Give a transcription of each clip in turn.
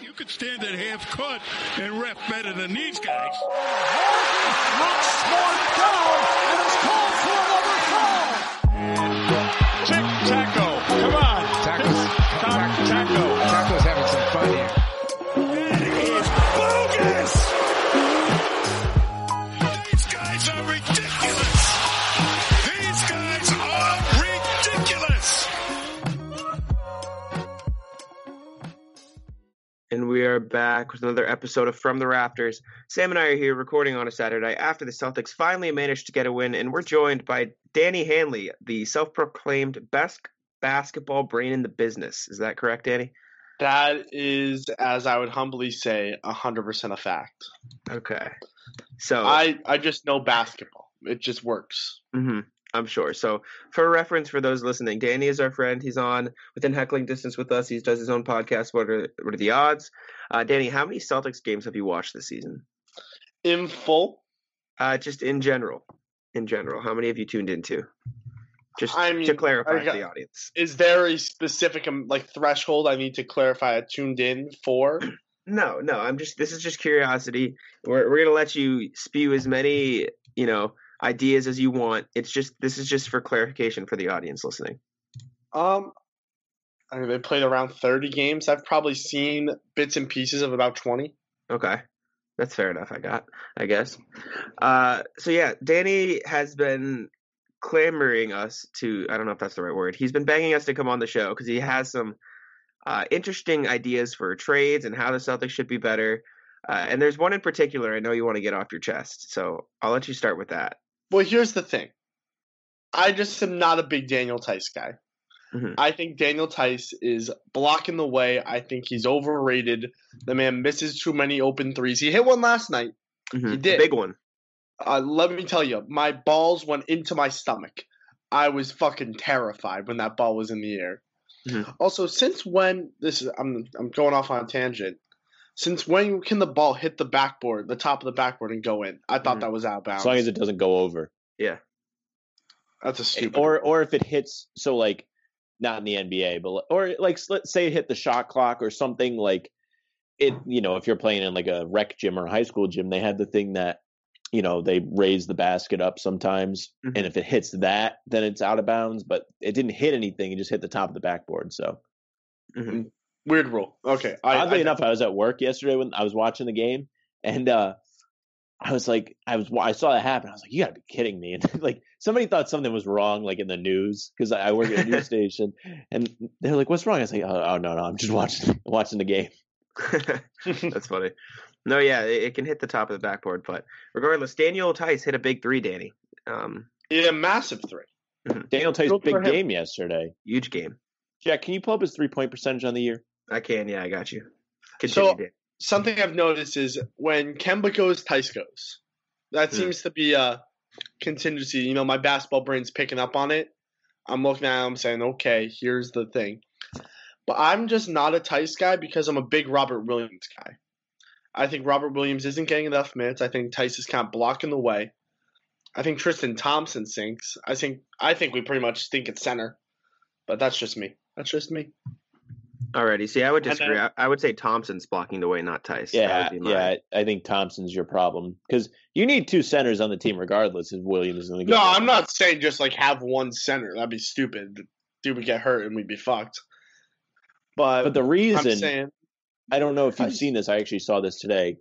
You could stand at half court and ref better than these guys. Down and called are back with another episode of From the Rafters. Sam and I are here recording on a Saturday after the Celtics finally managed to get a win, and we're joined by Danny Hanley, the self-proclaimed best basketball brain in the business. Is that correct, Danny? That is, as I would humbly say, hundred percent a fact. Okay. So I I just know basketball. It just works. hmm I'm sure. So, for reference for those listening, Danny is our friend. He's on within heckling distance with us. He does his own podcast. What are what are the odds? Uh, Danny, how many Celtics games have you watched this season? In full, Uh, just in general. In general, how many have you tuned into? Just I to clarify got- for the audience. is there a specific um, like threshold I need to clarify? I tuned in for. No, no. I'm just. This is just curiosity. We're we're gonna let you spew as many you know ideas as you want. It's just this is just for clarification for the audience listening. Um, I mean, they played around thirty games. I've probably seen bits and pieces of about twenty. Okay. That's fair enough, I got, I guess. Uh, so yeah, Danny has been clamoring us to, I don't know if that's the right word. He's been begging us to come on the show because he has some uh, interesting ideas for trades and how the Celtics should be better. Uh, and there's one in particular I know you want to get off your chest. So I'll let you start with that. Well, here's the thing. I just am not a big Daniel Theis guy. Mhm. I think Daniel Theis is blocking the way. I think he's overrated. The man misses too many open threes. He hit one last night. Mhm. He did. Big one. Uh, let me tell you, my balls went into my stomach. I was fucking terrified when that ball was in the air. Mhm. Also, since when this is I'm I'm going off on a tangent. Since when can the ball hit the backboard, the top of the backboard, and go in? I thought Mhm. that was out of bounds. as long as it doesn't go over Yeah. That's a stupid. or or if it hits so like not in the NBA but or like let's say it hit the shot clock or something like it you know if you're playing in like a rec gym or high school gym they had the thing that you know they raise the basket up sometimes Mhm. and if it hits that then it's out of bounds but it didn't hit anything it just hit the top of the backboard so Mhm. Weird rule. Okay. I, oddly I, enough I was at work yesterday when I was watching the game and uh I was like, I was, I saw that happen. I was like, you gotta be kidding me. And like, somebody thought something was wrong, like in the news, because I I work at a news station, and they're like, "What's wrong?" I was like, "Oh, oh no, no, I'm just watching, watching the game." That's funny. No, yeah, it, it can hit the top of the backboard, but regardless, Daniel Theis hit a big three, Danny. Um, Yeah, massive three. Daniel Theis big game yesterday. huge game. Jack, can you pull up his three point percentage on the year? I can, yeah, I got you. Continue, So- Dan. Something I've noticed is when Kemba goes, Theis goes. That Hmm. seems to be a contingency. You know, my basketball brain's picking up on it. I'm looking at him saying, okay, here's the thing. But I'm just not a Theis guy because I'm a big Robert Williams guy. I think Robert Williams isn't getting enough minutes. I think Theis is kind of blocking the way. I think Tristan Thompson sinks. I think I think we pretty much stink at center. But that's just me. That's just me. Alrighty, see, I would disagree. then- I, I would say Thompson's blocking the way, not Theis. That Yeah, would be my- yeah, I think Thompson's your problem because you need two centers on the team regardless if Williams is in the to No, I'm not saying just like have one center. That'd be stupid. Dude would get hurt and we'd be fucked. But, But the I'm reason saying I don't know if you've Theis. seen this. I actually saw this today.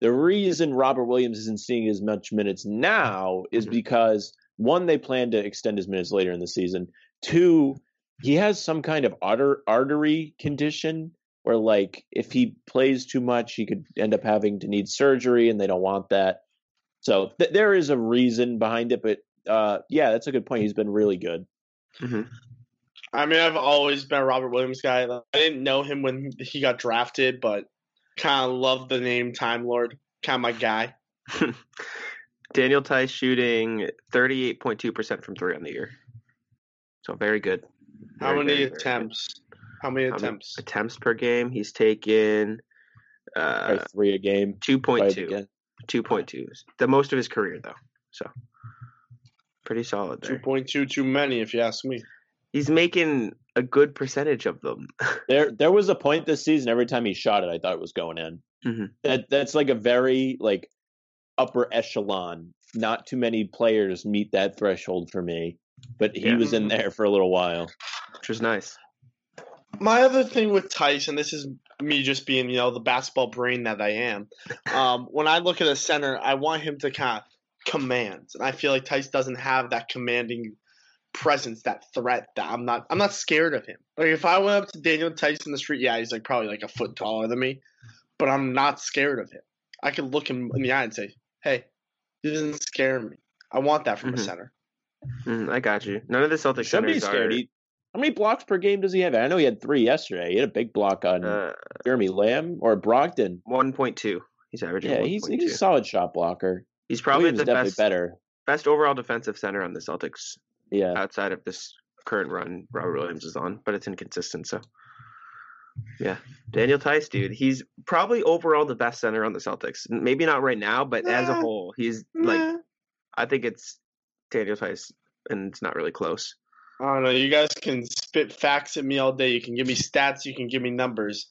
The reason Robert Williams isn't seeing as much minutes now is Mhm. because one, they plan to extend his minutes later in the season. Two, he has some kind of arter- artery condition where, like, if he plays too much, he could end up having to need surgery, and they don't want that. So th- there is a reason behind it, but uh, yeah, that's a good point. He's been really good. Mhm. I mean I've always been a Robert Williams guy. I didn't know him when he got drafted, but kind of love the name Time Lord. Kind of my guy. Daniel Theis shooting 38.2% from three on the year. So very good. How Very, many very, very attempts? How many How many attempts? attempts per game? He's taken uh, three a game. probably 2.2. again. 2.2. The most of his career, though. So pretty solid Two there. point two too many, if you ask me. He's making a good percentage of them. There, there was a point this season. Every time he shot it, I thought it was going in. Mhm. That that's like a very like upper echelon. Not too many players meet that threshold for me, but he Yeah. was in there for a little while. which was nice. My other thing with Theis, this is me just being, you know, the basketball brain that I am. Um, when I look at a center, I want him to kind of command, and I feel like Theis doesn't have that commanding presence, that threat. That I'm not, I'm not scared of him. Like if I went up to Daniel Theis in the street, yeah, he's like probably like a foot taller than me, but I'm not scared of him. I could look him in the eye and say, "Hey, he doesn't scare me." I want that from Mhm. a center. Mm, I got you. None of the Celtics Should be scared. are. He, how many blocks per game does he have? I know he had three yesterday. He had a big block on Uh, Jeremy Lamb or Brogdon. one point two. He's averaging. Yeah, he's 1.2. he's a solid shot blocker. He's probably Williams the definitely best better. best overall defensive center on the Celtics Yeah, outside of this current run Robert Williams is on, but it's inconsistent. So, yeah, Daniel Theis, dude, he's probably overall the best center on the Celtics. Maybe not right now, but as a whole, he's like I think it's Daniel Theis, and it's not really close. I don't know. You guys can spit facts at me all day. You can give me stats. You can give me numbers.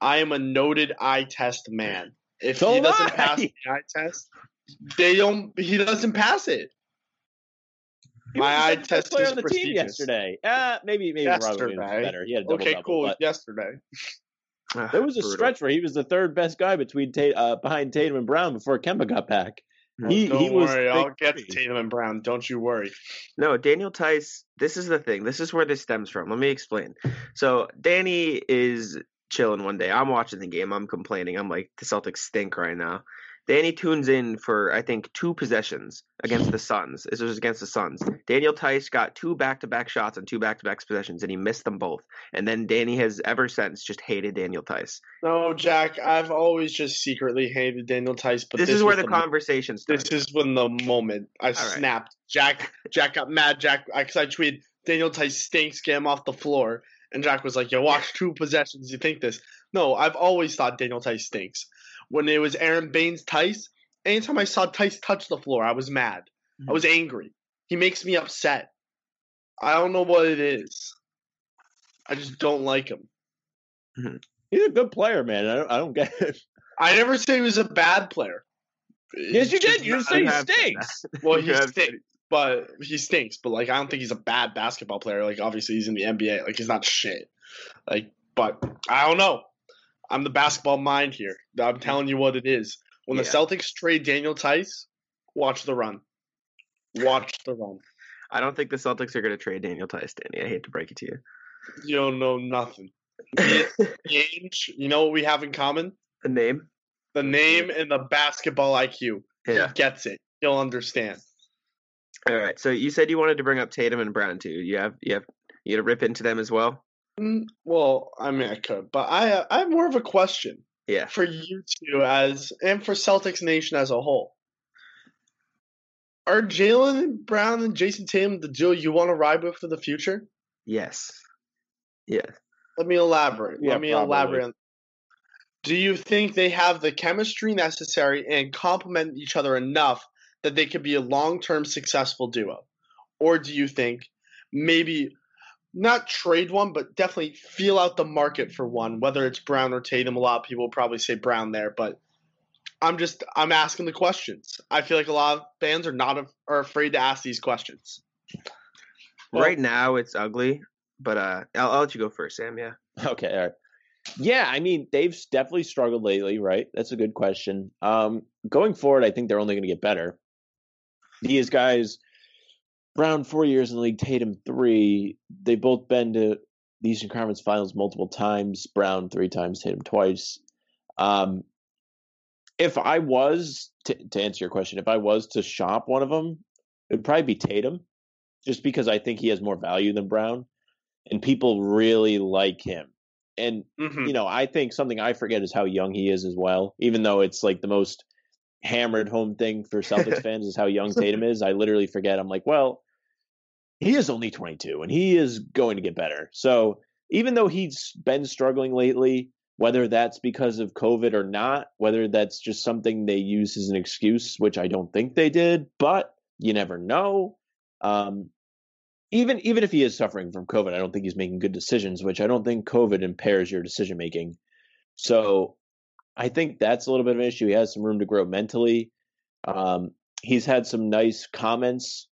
I am a noted eye test man. If So he doesn't I. pass the eye test, they don't. He doesn't pass it. He My eye test player is on the team yesterday. Uh, maybe maybe Robert Williams was Yesterday. better. He had a double Okay, double. cool. but Yesterday, Ah, There was a brutal. stretch where he was the third best guy between Ta- uh, behind Tatum and Brown before Kemba got back. He don't he was worry. I'll get to three. Tatum and Brown. Don't you worry. No, Daniel Theis, this is the thing. This is where this stems from. Let me explain. So, Danny is chilling one day. I'm watching the game. I'm complaining. I'm like, the Celtics stink right now. Danny tunes in for, I think, two possessions against the Suns. This was against the Suns. Daniel Theis got two back to back shots on two back to back possessions, and he missed them both. And then Danny has ever since just hated Daniel Theis. No, Jack. I've always just secretly hated Daniel Theis, but This, this, is where was the conversation starts. This is when the moment I snapped. Jack Jack got mad. Jack because I tweeted Daniel Theis stinks. Get him off the floor. And Jack was like, "Yo, watch two possessions. You think this? No, I've always thought Daniel Theis stinks. When it was Aron Baynes Theis, anytime I saw Theis touch the floor, I was mad. I was mm-hmm. angry. He makes me upset. I don't know what it is. I just don't like him. Mm-hmm. He's a good player, man. I don't, I don't get it. I never say he was a bad player. Yes, you did. You say he stinks. Well, he said stinks, but he stinks. But like, I don't think he's a bad basketball player. Like, obviously, he's in the NBA. Like, he's not shit. Like, but I don't know. I'm the basketball mind here. I'm telling you what it is. When the Celtics trade Daniel Theis, watch the run. Watch the run. I don't think the Celtics are going to trade Daniel Theis, Danny. I hate to break it to you. You don't know nothing. You know what we have in common? the name? The name and the basketball IQ. Yeah. He gets it. He'll understand. All right. So you said you wanted to bring up Tatum and Brown too. You have you have you gonna rip into them as well? Mm, Well, I mean, I could, but I I have more of a question. Yeah. for you two as and for Celtics Nation as a whole. Are Jaylen Brown and Jayson Tatum the duo you want to ride with for the future? Yes. Yes. Let me elaborate. Yeah, Let me probably. elaborate. Do you think they have the chemistry necessary and complement each other enough that they could be a long-term successful duo? Or do you think maybe not trade one, but definitely feel out the market for one, whether it's Brown or Tatum? A lot of people will probably say Brown there, but I'm just I'm asking the questions. I feel like a lot of fans are not af- are afraid to ask these questions. Well- right now it's ugly, but uh, I'll, I'll let you go first, Sam. Yeah. Okay, all right. Yeah, I mean they've definitely struggled lately, right? That's a good question. Um, going forward, I think they're only going to get better. These guys, Brown four years in the league, Tatum three. They've both been to the Eastern Conference Finals multiple times. Brown three times, Tatum twice. Um, if I was to, to answer your question, if I was to shop one of them, it'd probably be Tatum, just because I think he has more value than Brown, and people really like him. And Mm-hmm. you know, I think something I forget is how young he is as well. Even though it's like the most hammered home thing for Celtics fans is how young Tatum is. I literally forget. I'm like, well, he is only 22 and he is going to get better. So even though he's been struggling lately, whether that's because of COVID or not, whether that's just something they use as an excuse, which I don't think they did, but you never know. Um, even even if he is suffering from COVID, I don't think he's making good decisions, which I don't think COVID impairs your decision making. So I think that's a little bit of an issue. He has some room to grow mentally. Um, he's had some nice comments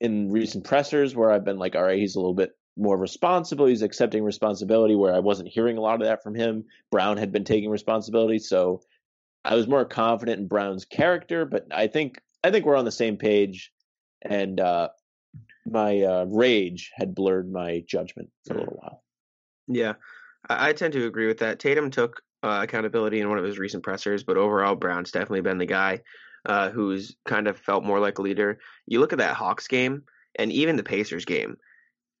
in recent pressers where I've been like, all right, he's a little bit more responsible. He's accepting responsibility where I wasn't hearing a lot of that from him. Brown had been taking responsibility, so I was more confident in Brown's character. But I think I think we're on the same page, and uh, my uh, rage had blurred my judgment for a little while. Yeah, I, I tend to agree with that. Tatum took uh, accountability in one of his recent pressers, but overall, Brown's definitely been the guy uh, who's kind of felt more like a leader. You look at that Hawks game and even the Pacers game.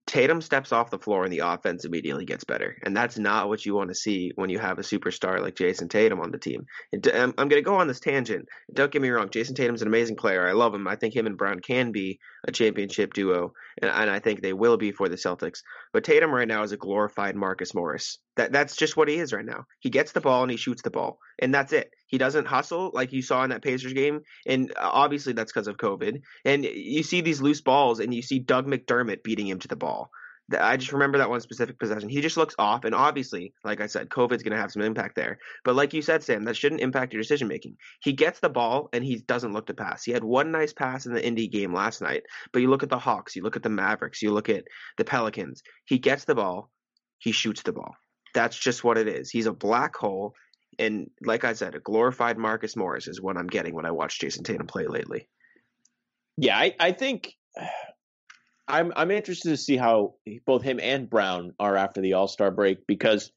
Tatum steps off the floor and the offense immediately gets better. And that's not what you want to see when you have a superstar like Jayson Tatum on the team. I'm, I'm going to go on this tangent. Don't get me wrong. Jayson Tatum's an amazing player. I love him. I think him and Brown can be a championship duo, and, and I think they will be for the Celtics. But Tatum right now is a glorified Marcus Morris. That That's just what he is right now. He gets the ball and he shoots the ball, and that's it. He doesn't hustle like you saw in that Pacers game, and uh, obviously that's because of COVID. And you see these loose balls, and you see Doug McDermott beating him to the ball. I just remember that one specific possession. He just looks off, and obviously, like I said, COVID's going to have some impact there. But like you said, Sam, that shouldn't impact your decision making. He gets the ball, and he doesn't look to pass. He had one nice pass in the Indy game last night, but you look at the Hawks, you look at the Mavericks, you look at the Pelicans. He gets the ball, he shoots the ball. That's just what it is. He's a black hole, and like I said, a glorified Marcus Morris is what I'm getting when I watch Jayson Tatum play lately. Yeah, I, I think I'm I'm interested to see how both him and Brown are after the All Star break because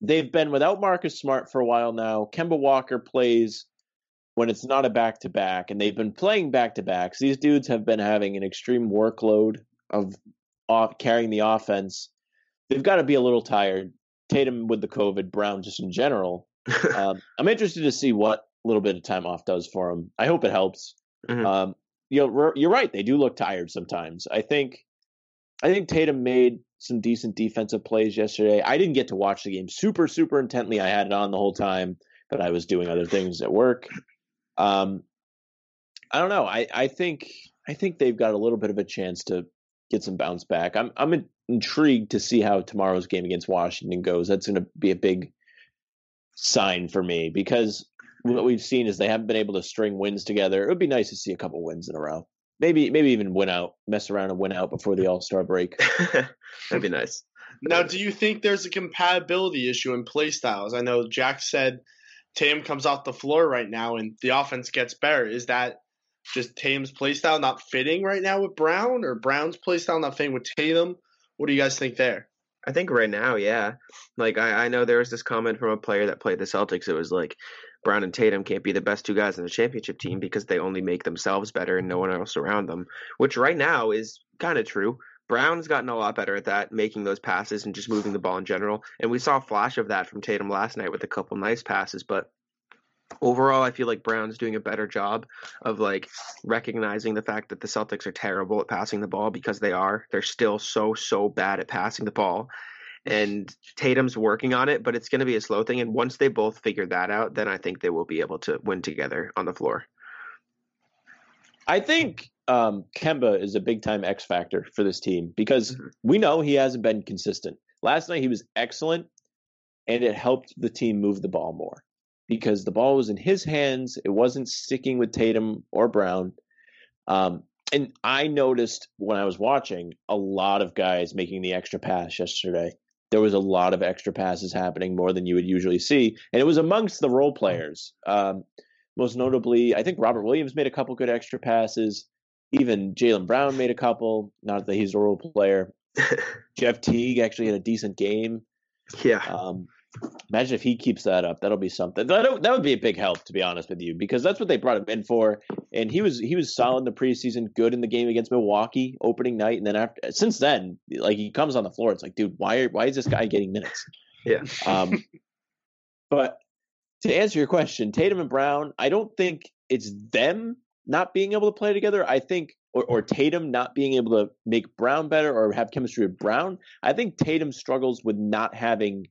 they've been without Marcus Smart for a while now. Kemba Walker plays when it's not a back to back, and they've been playing back to backs. These dudes have been having an extreme workload of off carrying the offense. They've got to be a little tired. Tatum with the COVID, Brown just in general. um, I'm interested to see what a little bit of time off does for him. I hope it helps. Mhm. Um, you know, you're right. They do look tired sometimes. I think, I think Tatum made some decent defensive plays yesterday. I didn't get to watch the game super, super intently. I had it on the whole time, but I was doing other things at work. Um, I don't know. I, I think, I think they've got a little bit of a chance to get some bounce back. I'm, I'm intrigued to see how tomorrow's game against Washington goes. That's going to be a big sign for me because what we've seen is they haven't been able to string wins together. It would be nice to see a couple wins in a row. Maybe maybe even win out, mess around and win out before the All Star break. That'd be nice. Now, do you think there's a compatibility issue in play styles? I know Jack said Tatum comes off the floor right now and the offense gets better. Is that just Tatum's play style not fitting right now with Brown or Brown's play style not fitting with Tatum? What do you guys think there? I think right now, yeah. Like I, I know there was this comment from a player that played the Celtics. It was like Brown and Tatum can't be the best two guys in the championship team because they only make themselves better and no one else around them. Which right now is kind of true. Brown's gotten a lot better at that, making those passes and just moving the ball in general. And we saw a flash of that from Tatum last night with a couple nice passes, but overall I feel like Brown's doing a better job of like recognizing the fact that the Celtics are terrible at passing the ball because they are. They're still so so bad at passing the ball. And Tatum's working on it, but it's going to be a slow thing and once they both figure that out, then I think they will be able to win together on the floor. I think um, Kemba is a big time X factor for this team because Mhm. we know he hasn't been consistent. Last night he was excellent, and it helped the team move the ball more because the ball was in his hands. It wasn't sticking with Tatum or Brown. Um, and I noticed when I was watching a lot of guys making the extra pass yesterday. There was a lot of extra passes happening, more than you would usually see, and it was amongst the role players. Um, most notably, I think Robert Williams made a couple good extra passes. Even Jaylen Brown made a couple. Not that he's a role player. Jeff Teague actually had a decent game. yeah. Um, imagine if he keeps that up. That'll be something. That that would be a big help, to be honest with you, because that's what they brought him in for. And he was he was solid in the preseason, good in the game against Milwaukee opening night, and then after since then, like he comes on the floor, it's like, dude, why are, why is this guy getting minutes? Yeah. Um, but to answer your question, Tatum and Brown, I don't think it's them not being able to play together. I think, or, or Tatum not being able to make Brown better or have chemistry with Brown. I think Tatum struggles with not having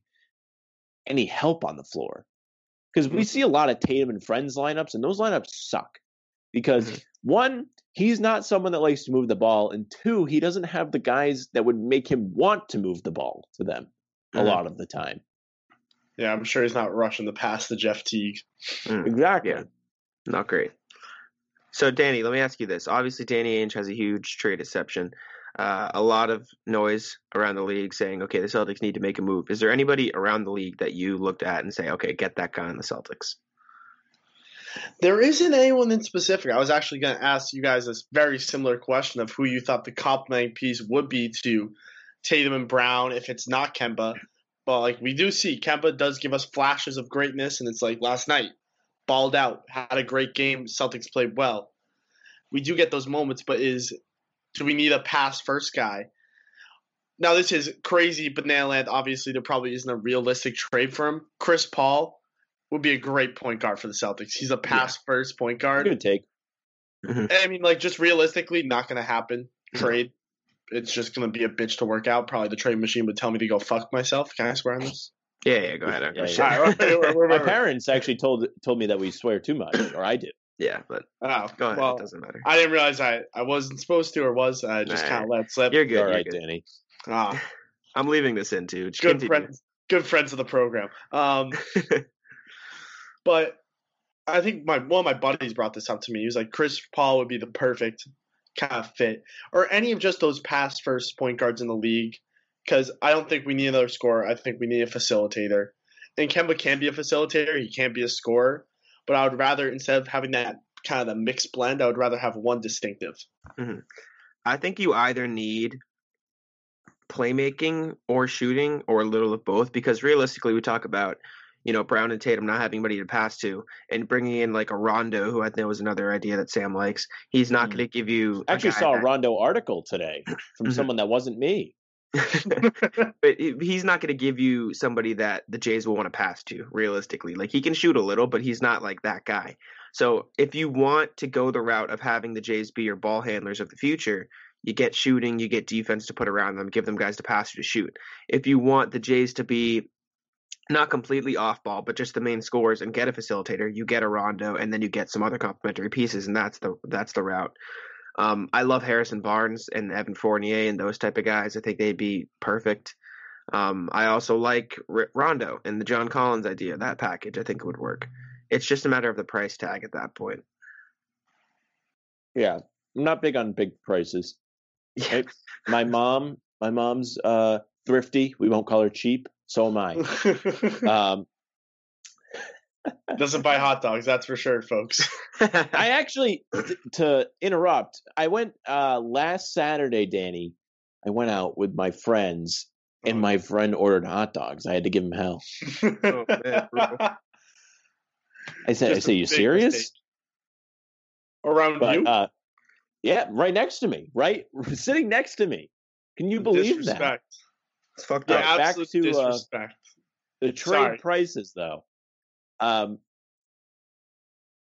any help on the floor because we see a lot of Tatum and friends lineups, and those lineups suck because one, he's not someone that likes to move the ball, and two, he doesn't have the guys that would make him want to move the ball to them a Mhm. lot of the time. Yeah, I'm sure he's not rushing the pass the Jeff Teague. Mm. Exactly. Yeah. Not great. So, Danny, let me ask you this. Obviously, Danny Ainge has a huge trade exception. Uh, a lot of noise around the league saying, okay, the Celtics need to make a move. Is there anybody around the league that you looked at and say, okay, get that guy in the Celtics? There isn't anyone in specific. I was actually going to ask you guys this very similar question of who you thought the complementing piece would be to Tatum and Brown if it's not Kemba. But like we do see, Kemba does give us flashes of greatness, and it's like last night, balled out, had a great game. Celtics played well. We do get those moments, but is do we need a pass first guy? Now this is crazy banana land. Obviously, there probably isn't a realistic trade for him. Chris Paul would be a great point guard for the Celtics. He's a pass first point guard. Good take. Mm-hmm. I mean, like just realistically, not going to happen. No. Trade. It's just going to be a bitch to work out. Probably the trade machine would tell me to go fuck myself. Can I swear on this? Yeah, yeah, go ahead. Yeah, yeah. shit. All right, we're- we're- we're- My parents actually told told me that we swear too much, or I did. Yeah, but Oh, go ahead. well, it doesn't matter. I didn't realize I, I wasn't supposed to or was. I just Nah. kind of let slip. You're good. All you're right, good. Danny. Ah, I'm leaving this in too. Just good continue. friends. Good friends of the program. Um, but I think my one of my buddies brought this up to me. He was like, Chris Paul would be the perfect kind of fit, or any of just those past first point guards in the league. Because I don't think we need another scorer. I think we need a facilitator. And Kemba can be a facilitator. He can't be a scorer. But I would rather instead of having that kind of the mixed blend, I would rather have one distinctive. I think you either need playmaking or shooting or a little of both because realistically we talk about you know Brown and Tatum not having anybody to pass to and bringing in like a Rondo who I think was another idea that Sam likes. He's not Mm. going to give you a Actually, guy saw a that- Rondo article today from Mhm. someone that wasn't me. but he's not going to give you somebody that the Jays will want to pass to realistically. Like he can shoot a little, but he's not like that guy. So if you want to go the route of having the Jays be your ball handlers of the future, you get shooting, you get defense to put around them, give them guys to pass to shoot. If you want the Jays to be not completely off ball, but just the main scorers and get a facilitator, you get a Rondo, and then you get some other complementary pieces, and that's the that's the route. Um, I love Harrison Barnes and Evan Fournier and those type of guys. I think they'd be perfect. Um, I also like R- Rondo and the John Collins idea. That package, I think, would work. It's just a matter of the price tag at that point. Yeah, I'm not big on big prices. Yeah. My mom, my mom's uh, thrifty. We won't call her cheap. So am I. Um, Doesn't buy hot dogs, that's for sure, folks. I actually, t- to interrupt, I went uh, last Saturday, Danny. I went out with my friends, and my friend ordered hot dogs. I had to give him hell. Oh, man. I said, I Just say, a you serious? mistake. Around But you? uh, yeah, right next to me, right, sitting next to me. Can you believe that? Disrespect. it's fucked Yeah, up. Alright, back absolute to, uh, disrespect. The trade Sorry. prices, though. Um,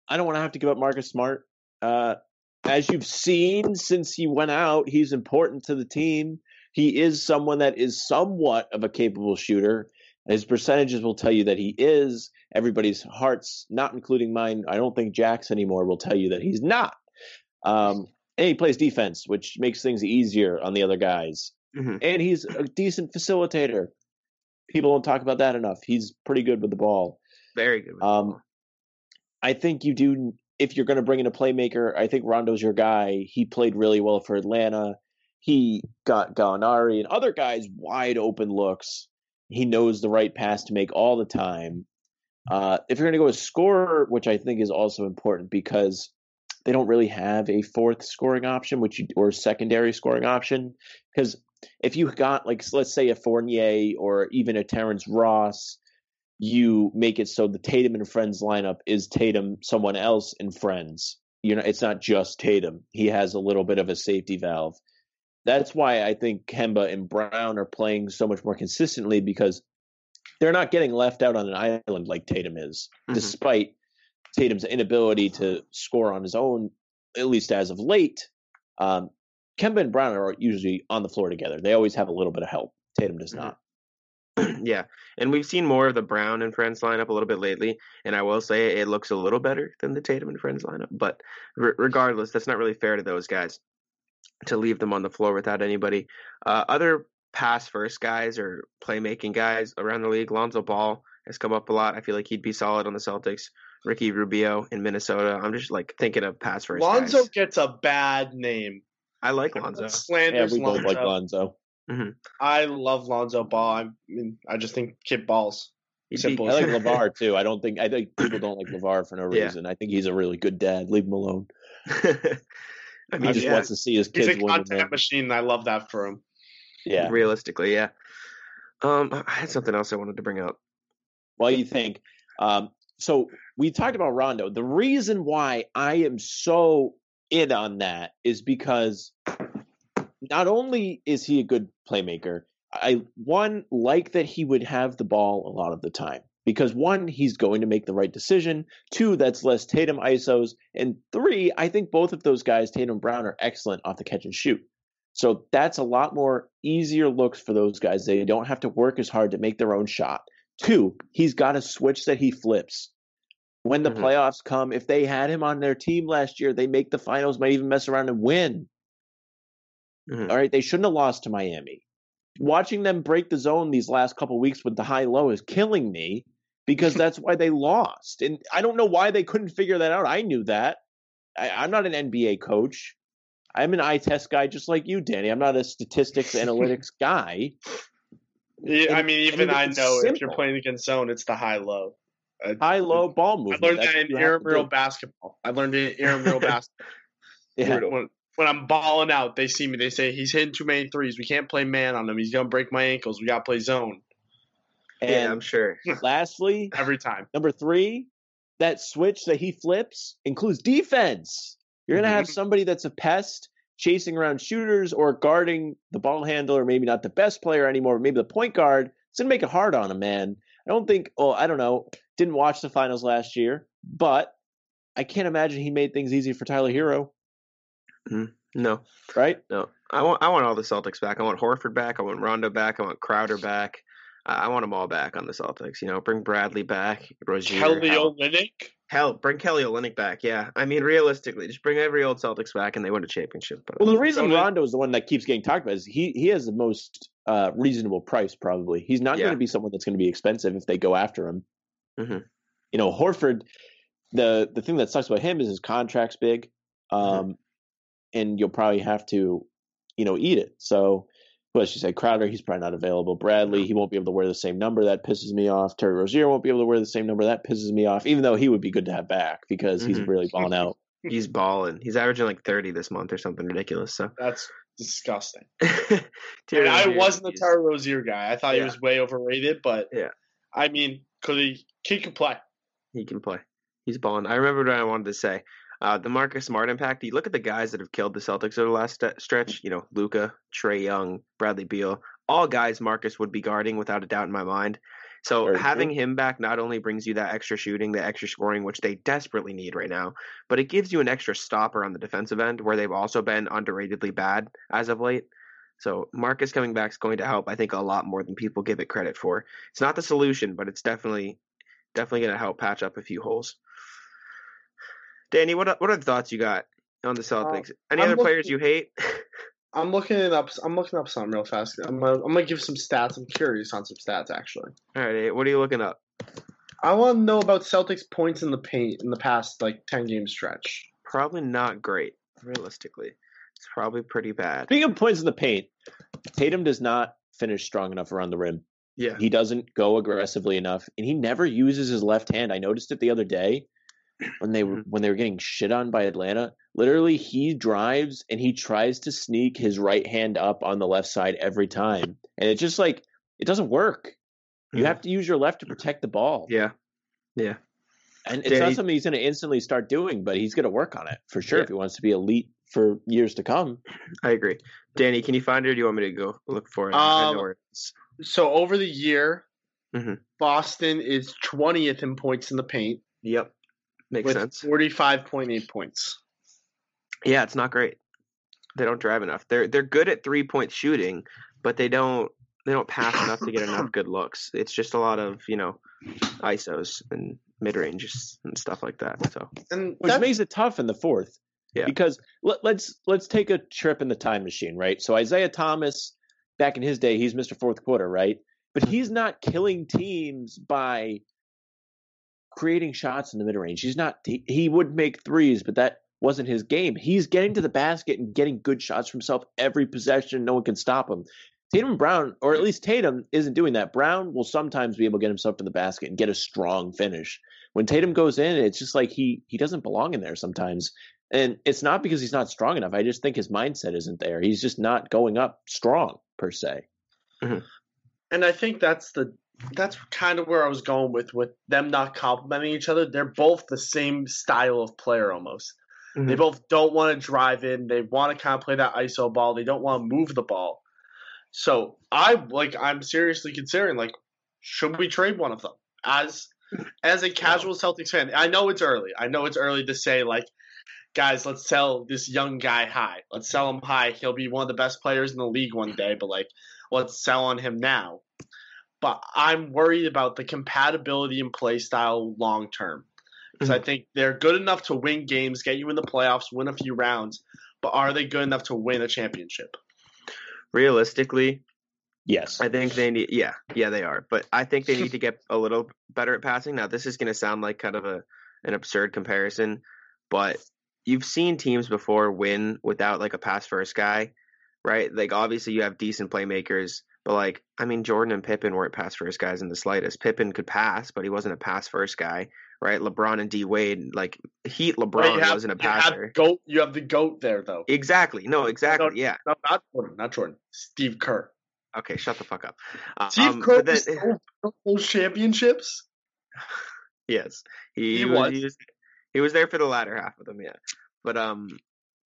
I don't want to have to give up Marcus Smart. Uh, as you've seen since he went out, he's important to the team. He is someone that is somewhat of a capable shooter. His percentages will tell you that he is. Everybody's hearts, not including mine, I don't think Jack's anymore, will tell you that he's not. Um, and he plays defense, which makes things easier on the other guys. Mhm. And he's a decent facilitator. People don't talk about that enough. He's pretty good with the ball. Very good. with Um. I think you do if you're going to bring in a playmaker. I think Rondo's your guy. He played really well for Atlanta. He got Gallinari and other guys wide open looks. He knows the right pass to make all the time. Uh, if you're going to go a scorer, which I think is also important because they don't really have a fourth scoring option, which you, or secondary scoring option. Because if you got like let's say a Fournier or even a Terrence Ross, you make it so the Tatum and Friends lineup is Tatum, someone else, and Friends. You know, it's not just Tatum. He has a little bit of a safety valve. That's why I think Kemba and Brown are playing so much more consistently because they're not getting left out on an island like Tatum is, Mhm. despite Tatum's inability to score on his own, at least as of late. Um, Kemba and Brown are usually on the floor together. They always have a little bit of help. Tatum does Mhm. not. yeah, and we've seen more of the Brown and Friends lineup a little bit lately, and I will say it looks a little better than the Tatum and Friends lineup. But r- regardless, that's not really fair to those guys to leave them on the floor without anybody. Uh, other pass first guys or playmaking guys around the league, Lonzo Ball has come up a lot. I feel like he'd be solid on the Celtics. Ricky Rubio in Minnesota. I'm just like thinking of pass first. Lonzo guys. gets a bad name. I like Lonzo. Yeah, Slanders we both like Lonzo. I love Lonzo Ball. I mean, I just think kid balls. He'd Simple. I like LaVar too. I don't think I think people don't like LaVar for no Yeah. reason. I think he's a really good dad. Leave him alone. I He just yeah, wants to see his kids. He's kids a content man. machine. I love that for him. Yeah. realistically, yeah. Um, I had something else I wanted to bring up. Well, you think? Um, so we talked about Rondo. The reason why I am so in on that is because not only is he a good playmaker, I one like that he would have the ball a lot of the time. Because one, he's going to make the right decision. Two, that's less Tatum ISOs. And three, I think both of those guys, Tatum and Brown, are excellent off the catch and shoot. So that's a lot more easier looks for those guys. They don't have to work as hard to make their own shot. Two, he's got a switch that he flips. When the Mhm. playoffs come, if they had him on their team last year, they make the finals, might even mess around and win. Mhm. All right, they shouldn't have lost to Miami. Watching them break the zone these last couple weeks with the high low is killing me because that's why they lost. And I don't know why they couldn't figure that out. I knew that. I, I'm not an NBA coach. I'm an eye test guy just like you, Danny. I'm not a statistics analytics guy. Yeah, And- I mean, even I know if you're playing against zone, it's the high low. Uh, High low ball I movement. learned That's that in intramural basketball. I learned it in intramural basketball. Yeah. When, when I'm balling out, they see me. They say he's hitting too many threes. We can't play man on him. He's gonna break my ankles. We gotta play zone yeah, I'm sure. lastly, every time. Number three, that switch that he flips includes defense. You're going to have mm-hmm. somebody that's a pest chasing around shooters or guarding the ball handler, or maybe not the best player anymore, but maybe the point guard. It's going to make it hard on him, man. I don't think, well, I don't know. Didn't watch the finals last year, but I can't imagine he made things easy for Tyler Herro, No, right? no. I want I want all the Celtics back. I want Horford back. I want Rondo back. I want Crowder back. I I want them all back on the Celtics. You know, bring Bradley back. Rozier. Kelly hell, Olynyk. hell, bring Kelly Olynyk back. Yeah, I mean, realistically, just bring every old Celtics back and they win a championship. But Well, the reason So Rondo is the one that keeps getting talked about is he he has the most uh, reasonable price. Probably he's not Yeah. going to be someone that's going to be expensive if they go after him. Mhm. You know, Horford. The the thing that sucks about him is his contract's big, um, and you'll probably have to, you know, eat it. So, what she said, Crowder, he's probably not available. Bradley, he won't be able to wear the same number. That pisses me off. Terry Rozier won't be able to wear the same number. That pisses me off. Even though he would be good to have back because he's Mhm. really balling out. he's balling. He's averaging like 30 this month or something ridiculous. So, That's disgusting. Terry And I wasn't a he's- Terry Rozier guy. I thought he was way overrated, but Yeah. I mean, could he? He could play. He can play. He's balling. I remember what I wanted to say. Uh, the Marcus Smart impact. You look at the guys that have killed the Celtics over the last st- stretch. You know, Luka, Trae Young, Bradley Beal. All guys Marcus would be guarding without a doubt in my mind. So Very having him back not only brings you that extra shooting, the extra scoring, which they desperately need right now, but it gives you an extra stopper on the defensive end where they've also been underratedly bad as of late. So Marcus coming back is going to help, I think, a lot more than people give it credit for. It's not the solution, but it's definitely definitely going to help patch up a few holes. Danny, what what are the thoughts you got on the uh, Celtics? Any I'm other players you hate? I'm looking it up. I'm looking up something real fast. I'm gonna, I'm gonna give some stats. I'm curious on some stats actually. All right, what are you looking up? I want to know about Celtics points in the paint in the past like ten game stretch. Probably not great, realistically. It's probably pretty bad. Speaking of points in the paint, Tatum does not finish strong enough around the rim. Yeah, He doesn't go aggressively enough, and he never uses his left hand. I noticed it the other day when they were when they were getting shit on by Atlanta. Literally, he drives and he tries to sneak his right hand up on the left side every time, and it just like it doesn't work. You have to use your left to protect the ball, yeah, yeah. and it's Danny- not something he's going to instantly start doing, but he's going to work on it for sure Yeah. if he wants to be elite for years to come. I agree. Danny, can you find it, or do you want me to go look for it? Um, know where it is. So over the year, Mhm. Boston is 20th in points in the paint Yep, makes with sense. 45.8 points. Yeah, it's not great. They don't drive enough. They're they're good at three point shooting, but they don't they don't pass enough to get enough good looks. It's just a lot of you know isos and mid ranges and stuff like that. So And which makes it tough in the fourth. Yeah. Because let, let's let's take a trip in the time machine, right? So Isaiah Thomas, back in his day, he's Mr. Fourth Quarter, right? But mm-hmm. he's not killing teams by creating shots in the mid range. He's not. He, he would make threes, but that wasn't his game. He's getting to the basket and getting good shots for himself every possession. No one can stop him. Tatum Brown, or at least Tatum, isn't doing that. Brown will sometimes be able to get himself to the basket and get a strong finish. When Tatum goes in, it's just like he he doesn't belong in there sometimes. And it's not because he's not strong enough. I just think his mindset isn't there. He's just not going up strong per se. Mm-hmm. and I think that's the that's kind of where I was going with with them not complimenting each other. They're both the same style of player almost. They Mhm. both don't want to drive in. They want to kind of play that ISO ball. They don't want to move the ball. So I like I'm seriously considering like should we trade one of them as as a casual Celtics fan? I know it's early. I know it's early to say like guys, let's sell this young guy high. Let's sell him high. He'll be one of the best players in the league one day, but like let's sell on him now. But I'm worried about the compatibility and play style long term. Because I mm-hmm. think they're good enough to win games, get you in the playoffs, win a few rounds, but are they good enough to win a championship? realistically, Yes. I think they need. Yeah, yeah, they are. But I think they need to get a little better at passing. Now, this is going to sound like kind of a an absurd comparison, but you've seen teams before win without like a pass first guy, right? Like obviously you have decent playmakers, but like I mean Jordan and Pippen weren't pass first guys in the slightest. Pippen could pass, but he wasn't a pass first guy, right? LeBron and D Wade, like Heat LeBron have, wasn't a you have goat. You have the goat there, though. Exactly. No, exactly. Yeah. No, not Jordan. Not Jordan. Steve Kerr. Okay, shut the fuck up. Uh, Steve um, Kerr then- championships. Yes, he, He was, was. He was. He was there for the latter half of them, yeah. But um,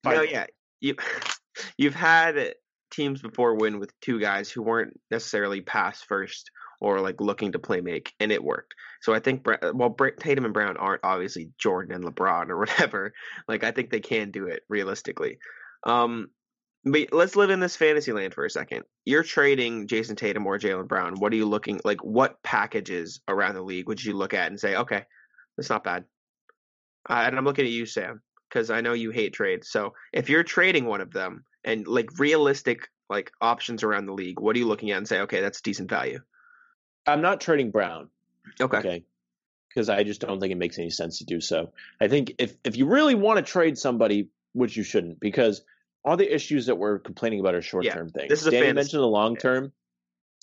no, yeah, you you've had teams before win with two guys who weren't necessarily pass first or like looking to play make, and it worked. So I think well, Tatum and Brown aren't obviously Jordan and LeBron or whatever. Like I think they can do it realistically. Um, but let's live in this fantasy land for a second. You're trading Jayson Tatum or Jaylen Brown. What are you looking like? What packages around the league would you look at and say, okay, that's not bad? Uh, and I'm looking at you, Sam, because I know you hate trades. So if you're trading one of them and like realistic like options around the league, what are you looking at and say, okay, that's decent value? I'm not trading Brown. Okay. Okay. Because I just don't think it makes any sense to do so. I think if if you really want to trade somebody, which you shouldn't, because all the issues that we're complaining about are short term things. this is a Danny fantasy- mentioned the long yeah. term.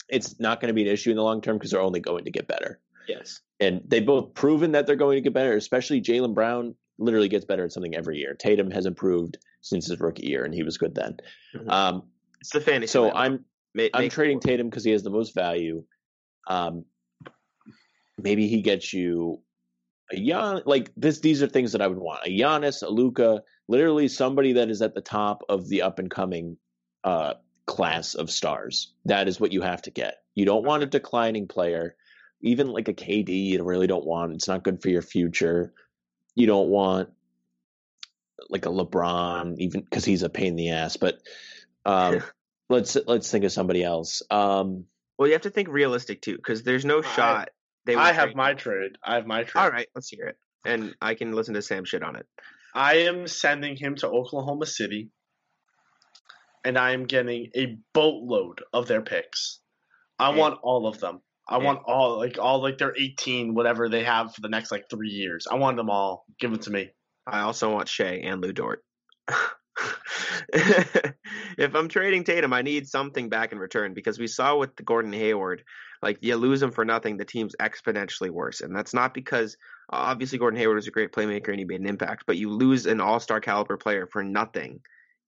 It's not going to be an issue in the long term because they're only going to get better. Yes. And they've both proven that they're going to get better, especially Jaylen Brown literally gets better at something every year. Tatum has improved since his rookie year, and he was good then. Mhm. Um, It's the fantasy. so land. I'm Ma- I'm make- trading Tatum because he has the most value. Um, maybe he gets you a Gian. Like this, these are things that I would want: a Giannis, a Luka, literally somebody that is at the top of the up and coming uh, class of stars. That is what you have to get. You don't want a declining player, even like a KD. You really don't want. It's not good for your future. You don't want like a LeBron, even because he's a pain in the ass. But um, let's let's think of somebody else. Um, Well, you have to think realistic too, because there's no I- shot. They I have trade- my trade. I have my trade. All right, let's hear it, and I can listen to Sam shit on it. I am sending him to Oklahoma City, and I am getting a boatload of their picks. I Yeah. want all of them. I Yeah. want all like all like their eighteen whatever they have for the next like three years. I want them all. Give them to me. I also want Shai and Lu Dort. if I'm trading Tatum, I need something back in return because we saw with the Gordon Hayward, like you lose him for nothing, the team's exponentially worse, and that's not because obviously Gordon Hayward was a great playmaker and he made an impact, but you lose an All-Star caliber player for nothing,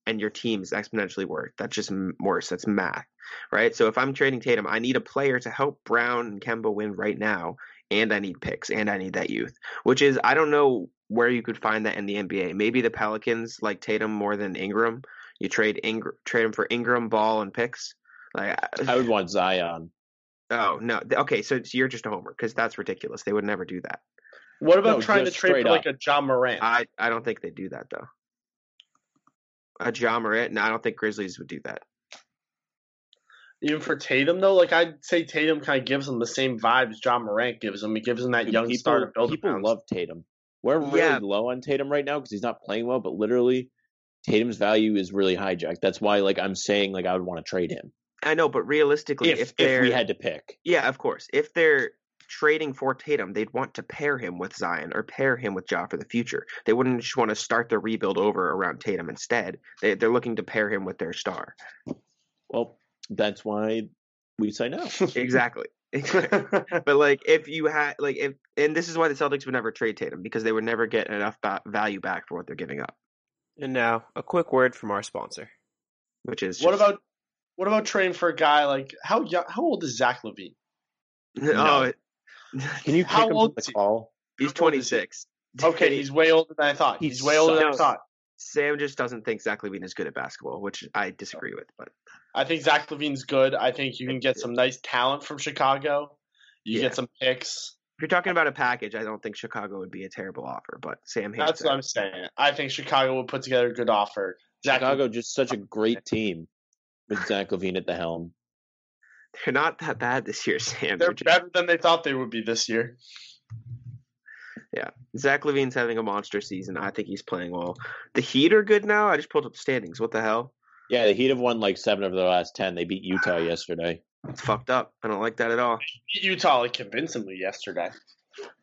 and your team is exponentially worse. That's just worse. That's math, right? So if I'm trading Tatum, I need a player to help Brown and Kemba win right now, and I need picks, and I need that youth, which is I don't know where you could find that in the NBA. Maybe the Pelicans like Tatum more than Ingram. You trade Ingram, trade him for Ingram, Ball, and picks. Like, I would want Zion. oh no, okay, so, so you're just a homer because that's ridiculous. They would never do that. What about No, trying to trade for straight like a Ja Morant? I I don't think they do that though. A Ja Morant, no, I don't think Grizzlies would do that. Even for Tatum though, like I'd say Tatum kind of gives him the same vibes Ja Morant gives him. He gives him that Dude, young people, star to build people around. love Tatum. We're really Yeah. low on Tatum right now because he's not playing well, but literally Tatum's value is really hijacked. That's why like I'm saying like I would want to trade him. I know, but realistically, If if, if, they're we had to pick. yeah, of course, if they're trading for Tatum, they'd want to pair him with Zion or pair him with Ja for the future. They wouldn't just want to start the rebuild over around Tatum instead. They, they're looking to pair him with their star. Well, that's why we say no. Exactly. but like, if you had like, if and this is why the Celtics would never trade Tatum because they would never get enough ba- value back for what they're giving up, And now, a quick word from our sponsor. which is what just- about what about trading for a guy like how young, how old is Zach LaVine? oh, Can you How pick him old from is the he? call? he's How old is he? 26. Okay, he's way older than I thought. He He's way older than I thought. Sam just doesn't think Zach LaVine is good at basketball, which I disagree with. But I think Zach LaVine's good. I think you can get some nice talent from Chicago. You Yeah. get some picks. if you're talking about a package, I don't think Chicago would be a terrible offer. But Sam hates That's that. what I'm saying. I think Chicago would put together a good offer. Zach Chicago just such a great team with Zach LaVine at the helm. They're not that bad this year, Sam. they're They're just- better than they thought they would be this year. Zach LaVine's having a monster season. I think he's playing well. The Heat are good now. I just pulled up standings. What the hell? Yeah, the Heat have won like seven of their last ten. They beat Utah yesterday. It's fucked up. I don't like that at all. Beat Utah like convincingly yesterday.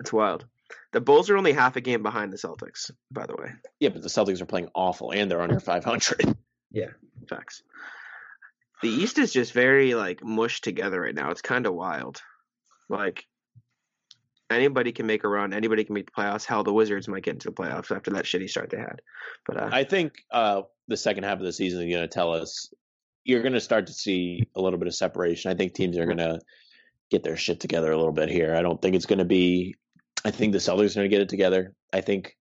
It's wild. The Bulls are only half a game behind the Celtics, by the way. Yeah, but the Celtics are playing awful and they're under five hundred. Yeah, Facts. The East is just very like mushed together right now. It's kind of wild. Like anybody can make a run. Anybody can make the playoffs. Hell, the Wizards might get into the playoffs after that shitty start they had. But uh, I think uh, the second half of the season is going to tell us you're going to start to see a little bit of separation. I think teams are going to get their shit together a little bit here. I don't think it's going to be. I think the Celtics are going to get it together. I think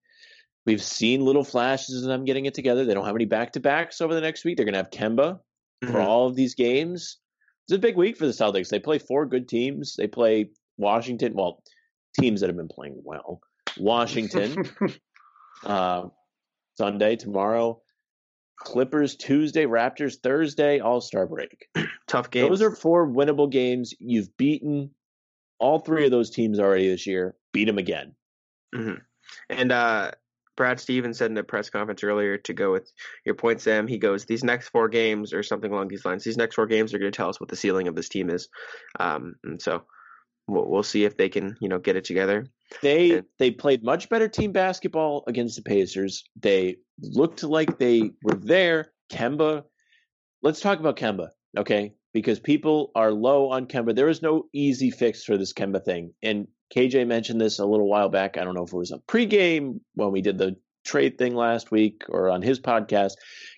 we've seen little flashes of them getting it together. They don't have any back to backs over the next week. They're going to have Kemba for mhm. all of these games. It's a big week for the Celtics. They play four good teams. They play Washington. Well, teams that have been playing well. Washington uh, Sunday tomorrow. Clippers Tuesday, Raptors Thursday, All Star break. tough games. Those are four winnable games. You've beaten all three of those teams already this year. Beat them again. hmm And uh, Brad Stevens said in a press conference earlier to go with your point, Sam. He goes, "These next four games, or something along these lines. These next four games are going to tell us what the ceiling of this team is." Um, and so we'll, we'll see if they can, you know, get it together. They And- they played much better team basketball against the Pacers. They looked like they were there. Kemba, let's talk about Kemba, okay? Because people are low on Kemba. There is no easy fix for this Kemba thing. And KJ mentioned this a little while back. I don't know if it was a pregame when we did the trade thing last week or on his podcast.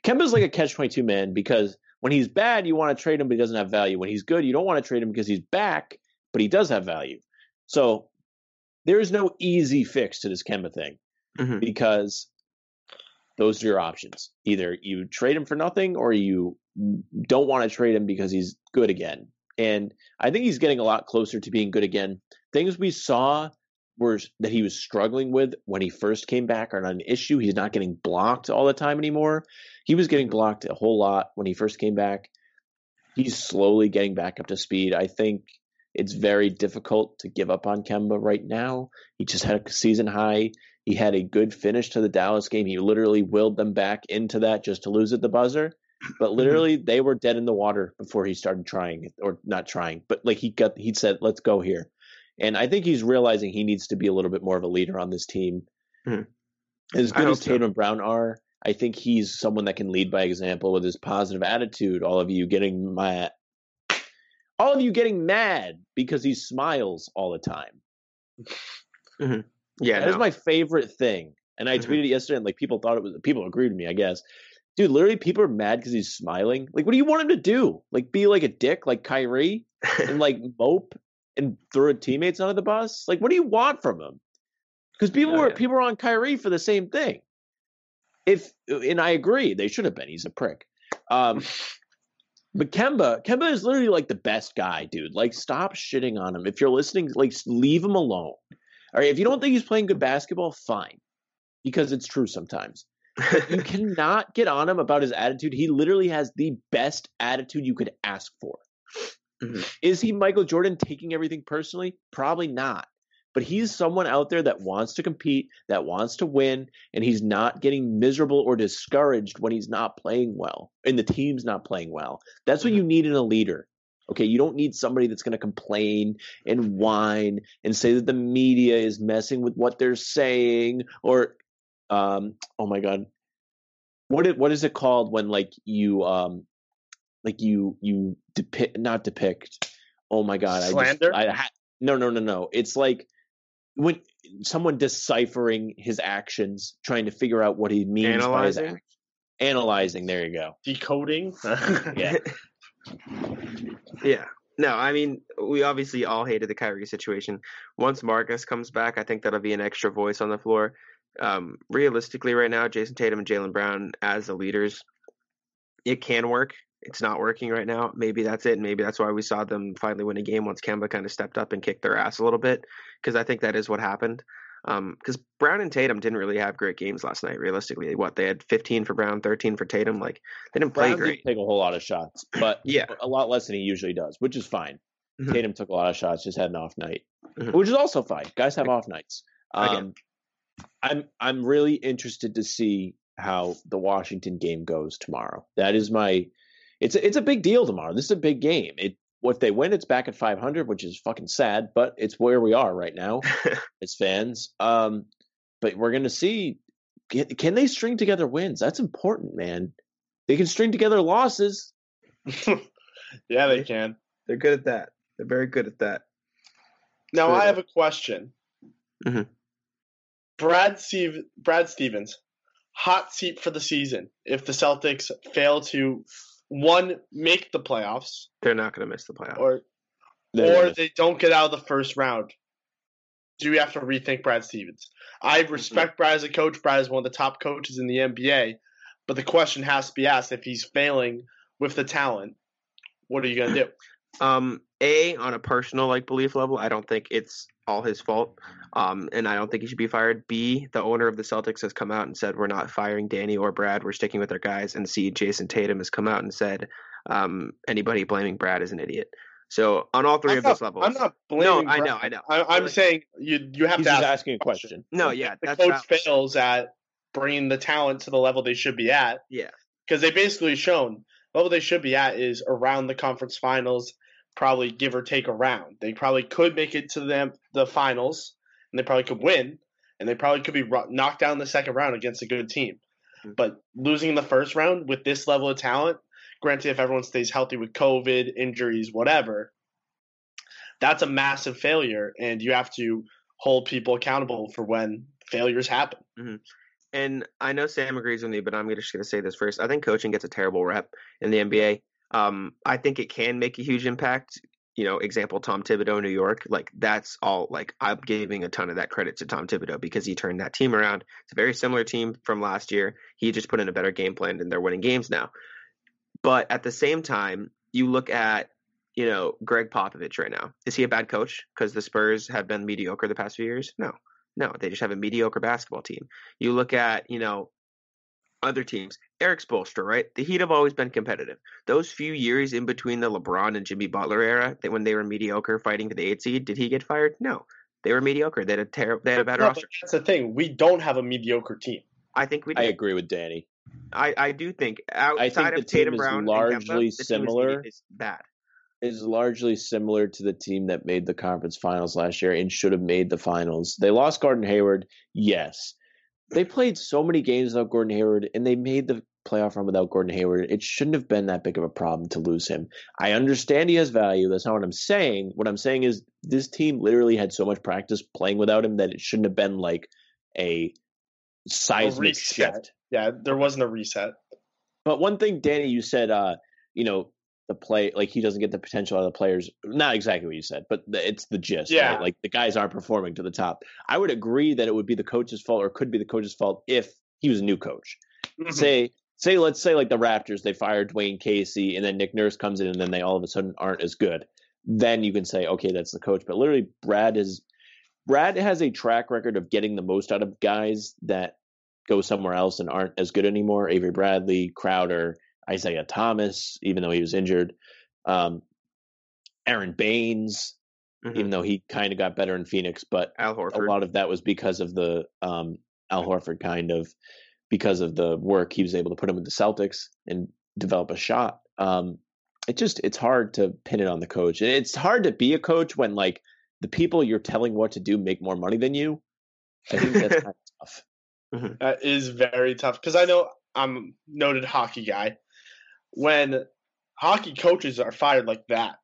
Kemba's like a catch twenty two man because when he's bad, you want to trade him, but he doesn't have value. When he's good, you don't want to trade him because he's back, but he does have value. So there is no easy fix to this Kemba thing Mhm. because those are your options. Either you trade him for nothing or you don't want to trade him because he's good again. And I think he's getting a lot closer to being good again. Things we saw were that he was struggling with when he first came back are not an issue. He's not getting blocked all the time anymore. He was getting blocked a whole lot when he first came back. He's slowly getting back up to speed. I think it's very difficult to give up on Kemba right now. He just had a season high. He had a good finish to the Dallas game. He literally willed them back into that just to lose at the buzzer. But literally, they were dead in the water before he started trying, or not trying, but like he got, he said, "Let's go here." And I think he's realizing he needs to be a little bit more of a leader on this team. Hmm. As good as so. Tatum and Brown are, I think he's someone that can lead by example with his positive attitude. All of you getting mad, all of you getting mad because he smiles all the time. Yeah, That is no. my favorite thing. And I Mhm. tweeted it yesterday, and like people thought it was people agreed with me, I guess. Dude, literally, people are mad because he's smiling. Like, what do you want him to do? Like, be like a dick, like Kyrie, and like mope and throw teammates under the bus? Like, what do you want from him? Because people Oh, were yeah. people were on Kyrie for the same thing. If and I agree, they should have been. He's a prick. Um, but Kemba, Kemba is literally like the best guy, dude. Like, stop shitting on him. If you're listening, like, leave him alone. All right, if you don't think he's playing good basketball, fine, because it's true sometimes. You cannot get on him about his attitude. He literally has the best attitude you could ask for. Mhm. Is he Michael Jordan taking everything personally? Probably not. But he's someone out there that wants to compete, that wants to win, and he's not getting miserable or discouraged when he's not playing well and the team's not playing well. That's what you need in a leader. Okay, you don't need somebody that's going to complain and whine and say that the media is messing with what they're saying or um oh my god. What it, what is it called when like you um like you you depict not depict oh my god Slander? I just I ha- no no no no it's like when someone deciphering his actions trying to figure out what he means by his Analyzing? actions analyzing there you go Decoding. yeah Yeah. No, I mean, we obviously all hated the Kyrie situation. Once Marcus comes back, I think that'll be an extra voice on the floor. Um, realistically, right now, Jayson Tatum and Jaylen Brown as the leaders, it can work. It's not working right now. Maybe that's it. Maybe that's why we saw them finally win a game once Kemba kind of stepped up and kicked their ass a little bit, because I think that is what happened. Because Brown and Tatum didn't really have great games last night. Realistically, what they had 15 for Brown, 13 for Tatum. Like they didn't play Brown great. didn't take a whole lot of shots but Yeah. a lot less than he usually does which is fine Mhm. Tatum took a lot of shots just had an off night Mhm. which is also fine guys have off nights um, I'm I'm really interested to see how the Washington game goes tomorrow. That is my it's a, it's a big deal tomorrow. This is a big game. It if they win, it's back at 500, which is fucking sad, but it's where we are right now as fans. Um, but we're gonna see can, can they string together wins? That's important, man. They can string together losses. yeah, they can. They're good at that. They're very good at that. Now True. I have a question. Mhm. Brad Steve, Brad Stevens, hot seat for the season. If the Celtics fail to one make the playoffs, They're not going to miss the playoffs. or They're or they don't get out of the first round, do we have to rethink Brad Stevens? I respect Brad as a coach. Brad is one of the top coaches in the NBA, but the question has to be asked: if he's failing with the talent, what are you going to do? Um, a on a personal like belief level, I don't think it's all his fault. Um, and I don't think he should be fired. B, the owner of the Celtics has come out and said we're not firing Danny or Brad. We're sticking with our guys. And C, Jayson Tatum has come out and said um, anybody blaming Brad is an idiot. So on all 3 I'm of not, those levels, I'm not blaming. no, blaming. I know, I know. I, I'm Like, saying you you have He's to ask asking a question. no, yeah, the that's coach valid. fails at bringing the talent to the level they should be at. Yeah. because they basically shown the level they should be at is around the conference finals, probably give or take a round. They probably could make it to them the finals, and they probably could win, and they probably could be knocked down in the second round against a good team. Mhm. But losing in the first round with this level of talent, granted, if everyone stays healthy with COVID, injuries, whatever, that's a massive failure, and you have to hold people accountable for when failures happen. and I know Sam agrees with me, but I'm just going to say this first. I think coaching gets a terrible rep in the NBA. Um, I think it can make a huge impact. You know, example Tom Thibodeau, New York. Like that's all. Like I'm giving a ton of that credit to Tom Thibodeau because he turned that team around. It's a very similar team from last year. He just put in a better game plan, and they're winning games now. But at the same time, you look at you know Gregg Popovich right now. Is he a bad coach because the Spurs have been mediocre the past few years? No, no, they just have a mediocre basketball team. You look at, you know, other teams. Erik Spoelstra, right? The Heat have always been competitive. Those few years in between the LeBron and Jimmy Butler era, that when they were mediocre fighting for the eight seed, did he get fired? No, they were mediocre. They had a terrible. they had a better No, roster. that's the thing. We don't have a mediocre team. I think we Do. I agree with Danny. I, I do think outside the of team Tatum is Brown, and largely Kemba, the is similar. is bad. is largely similar to the team that made the conference finals last year and should have made the finals. They lost Gordon Hayward, yes. They played so many games without Gordon Hayward and they made the playoff run without Gordon Hayward. It shouldn't have been that big of a problem to lose him. I understand he has value. That's not what I'm saying. What I'm saying is this team literally had so much practice playing without him that it shouldn't have been like a seismic reset. shift. Yeah, there wasn't a reset. But one thing, Danny, you said, uh, you know, the play like he doesn't get the potential out of the players. Not exactly what you said, but it's the gist. Yeah. right? like the guys aren't performing to the top. I would agree that it would be the coach's fault, or could be the coach's fault if he was a new coach. Mm-hmm. Say, say, let's say like the Raptors, they fired Dwane Casey, and then Nick Nurse comes in, and then they all of a sudden aren't as good. Then you can say, okay, that's the coach. But literally, Brad is Brad has a track record of getting the most out of guys that go somewhere else and aren't as good anymore. Avery Bradley, Crowder, Isaiah Thomas, even though he was injured. Um, Aron Baynes, Mhm. even though he kind of got better in Phoenix, but Al a lot of that was because of the um, Al Horford kind of because of the work he was able to put him with the Celtics and develop a shot. Um, it just it's hard to pin it on the coach. And It's hard to be a coach when like the people you're telling what to do make more money than you. I think that's kind of tough. That is very tough because I know I'm a noted hockey guy. When hockey coaches are fired like that,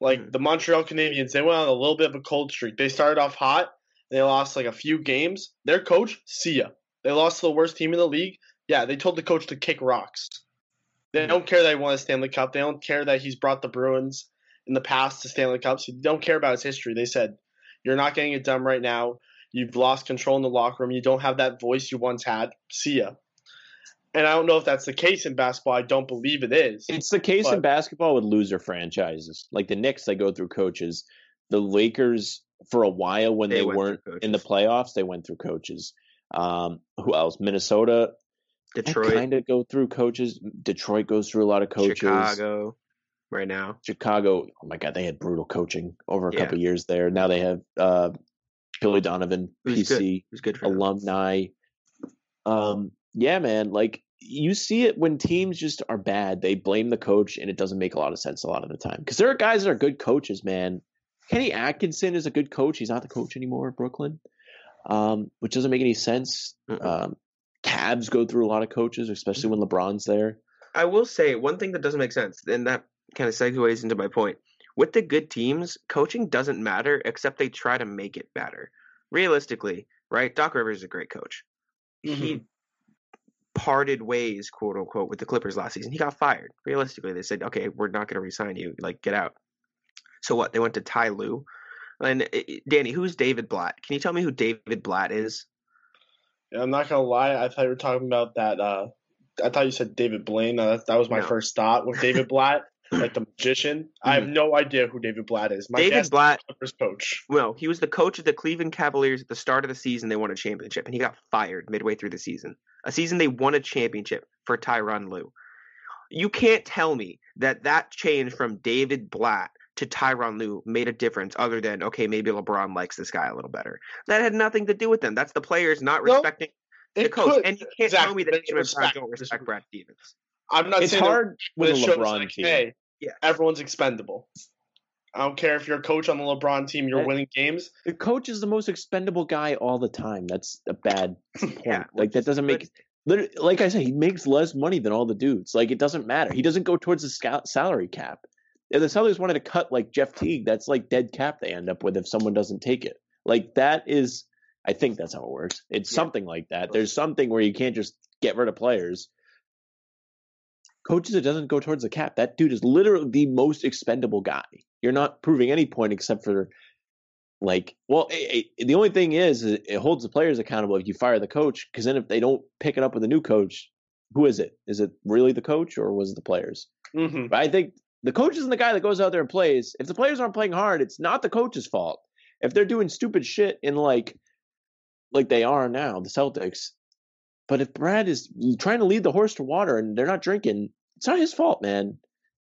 like Mhm. the Montreal Canadiens, they went on a little bit of a cold streak. They started off hot, they lost like a few games. Their coach, see ya. They lost to the worst team in the league. Yeah, they told the coach to kick rocks. They don't care that he won a Stanley Cup. They don't care that he's brought the Bruins in the past to Stanley Cups. They don't care about his history. They said, "You're not getting it done right now. You've lost control in the locker room. You don't have that voice you once had. See ya." And I don't know if that's the case in basketball. I don't believe it is. It's the case in basketball with loser franchises. Like the Knicks, they go through coaches. The Lakers, for a while when They they, weren't in the playoffs, they went through coaches. Um, who else? Minnesota, Detroit, kind of go through coaches. Detroit goes through a lot of coaches. Chicago, right now. Chicago, oh my god, they had brutal coaching over a Yeah. couple years there. Now they have uh, Billy Donovan, Who's good. PC, was good alumni. Um, yeah, man, like you see it when teams just are bad. They blame the coach, and it doesn't make a lot of sense a lot of the time. Because there are guys that are good coaches, man. Kenny Atkinson is a good coach. He's not the coach anymore at Brooklyn, um, which doesn't make any sense. Um, Cavs go through a lot of coaches, especially when LeBron's there. I will say one thing that doesn't make sense, and that kind of segues into my point. With the good teams, coaching doesn't matter except they try to make it matter. Realistically, right? Doc Rivers is a great coach. He parted ways, quote unquote, with the Clippers last season. He got fired. Realistically, they said, "Okay, we're not going to resign you. Like, get out." So what? They went to Ty Lue. And uh, Danny, who's David Blatt? Can you tell me who David Blatt is? Yeah, I'm not gonna lie. I thought you were talking about that. Uh, I thought you said David Blaine. Uh, that, that was my No. first thought with David Blatt, like the magician. I have no idea who David Blatt is. My David Blatt Clippers coach. Well, he was the coach of the Cleveland Cavaliers at the start of the season. They won a championship, and he got fired midway through the season. A season they won a championship for Tyronn Lue. You can't tell me that that change from David Blatt to Tyronn Lue made a difference other than, okay, maybe LeBron likes this guy a little better. That had nothing to do with them. That's the players not No, respecting the It coach. could- and you can't tell me that They Tatum and Brown respect- don't respect Brad Stevens. I'm not It's saying that- hard with a shows LeBron like, team. hey, Yeah. everyone's expendable. I don't care if you're a coach on the LeBron team, you're That- winning games. The coach is the most expendable guy all the time. That's a bad point. Yeah, like that doesn't make. Like I said, he makes less money than all the dudes. Like it doesn't matter. He doesn't go towards the salary cap. If the Celtics wanted to cut like Jeff Teague, that's like dead cap they end up with if someone doesn't take it. Like that is, I think that's how it works. It's Yeah. something like that. There's something where you can't just get rid of players. Coaches, it doesn't go towards the cap. That dude is literally the most expendable guy. You're not proving any point except for like well it, it- the only thing is it holds the players accountable if you fire the coach because then if they don't pick it up with a new coach who is it is it really the coach or was it the players hmm but i think the coach isn't the guy that goes out there and plays if the players aren't playing hard it's not the coach's fault if they're doing stupid shit in like like they are now the celtics but if brad is trying to lead the horse to water and they're not drinking it's not his fault man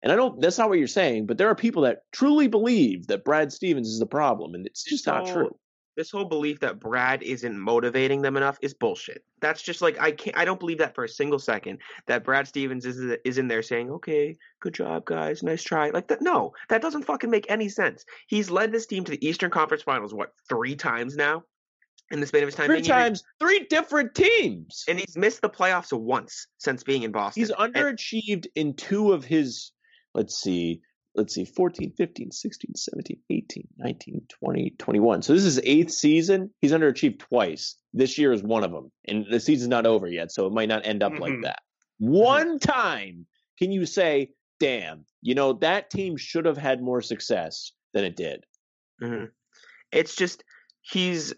and I don't, that's not what you're saying, but there are people that truly believe that Brad Stevens is the problem, and it's just not true. This whole belief that Brad isn't motivating them enough is bullshit. That's just like I can't. I don't believe that for a single second. That Brad Stevens is is in there saying, "Okay, good job, guys, nice try." Like that. No, that doesn't fucking make any sense. He's led this team to the Eastern Conference Finals what three times now in the span of his time. Three times, three different teams. and he's missed the playoffs once since being in Boston. He's And- underachieved in two of his, let's see, let's see, 14, 15, 16, 17, 18, 19, 20, 21. So this is eighth season. He's underachieved twice. This year is one of them. And the season's not over yet, so it might not end up like Mhm. that. One time can you say, damn, you know, that team should have had more success than it did. Mhm. It's just he's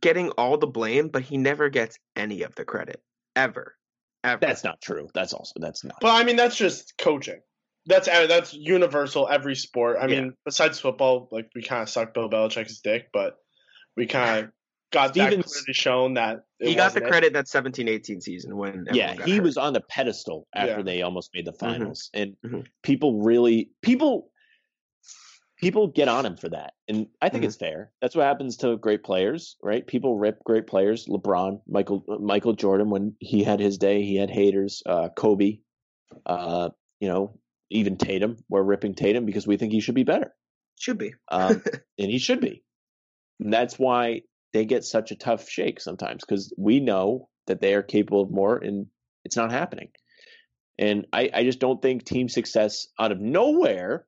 getting all the blame, but he never gets any of the credit ever, ever. That's not true. That's also, that's not. But I mean, that's just coaching. That's uh, that's universal every sport. I Yeah. mean, besides football, like we kind of sucked Bill Belichick's dick, but we kind of got that Stevens- clearly shown that it he got the wasn't it. credit that 17-18 season when yeah, got he hurt. was on the pedestal after Yeah. they almost made the finals, and Mhm. people really people. People get on him for that, and I think Mhm. it's fair. That's what happens to great players, right? People rip great players. LeBron, Michael, Michael Jordan, when he had his day, he had haters. Uh, Kobe, uh, you know, even Tatum. We're ripping Tatum because we think he should be better, Should be. um, and he should be. And that's why they get such a tough shake sometimes because we know that they are capable of more, and it's not happening. And I, I just don't think team success out of nowhere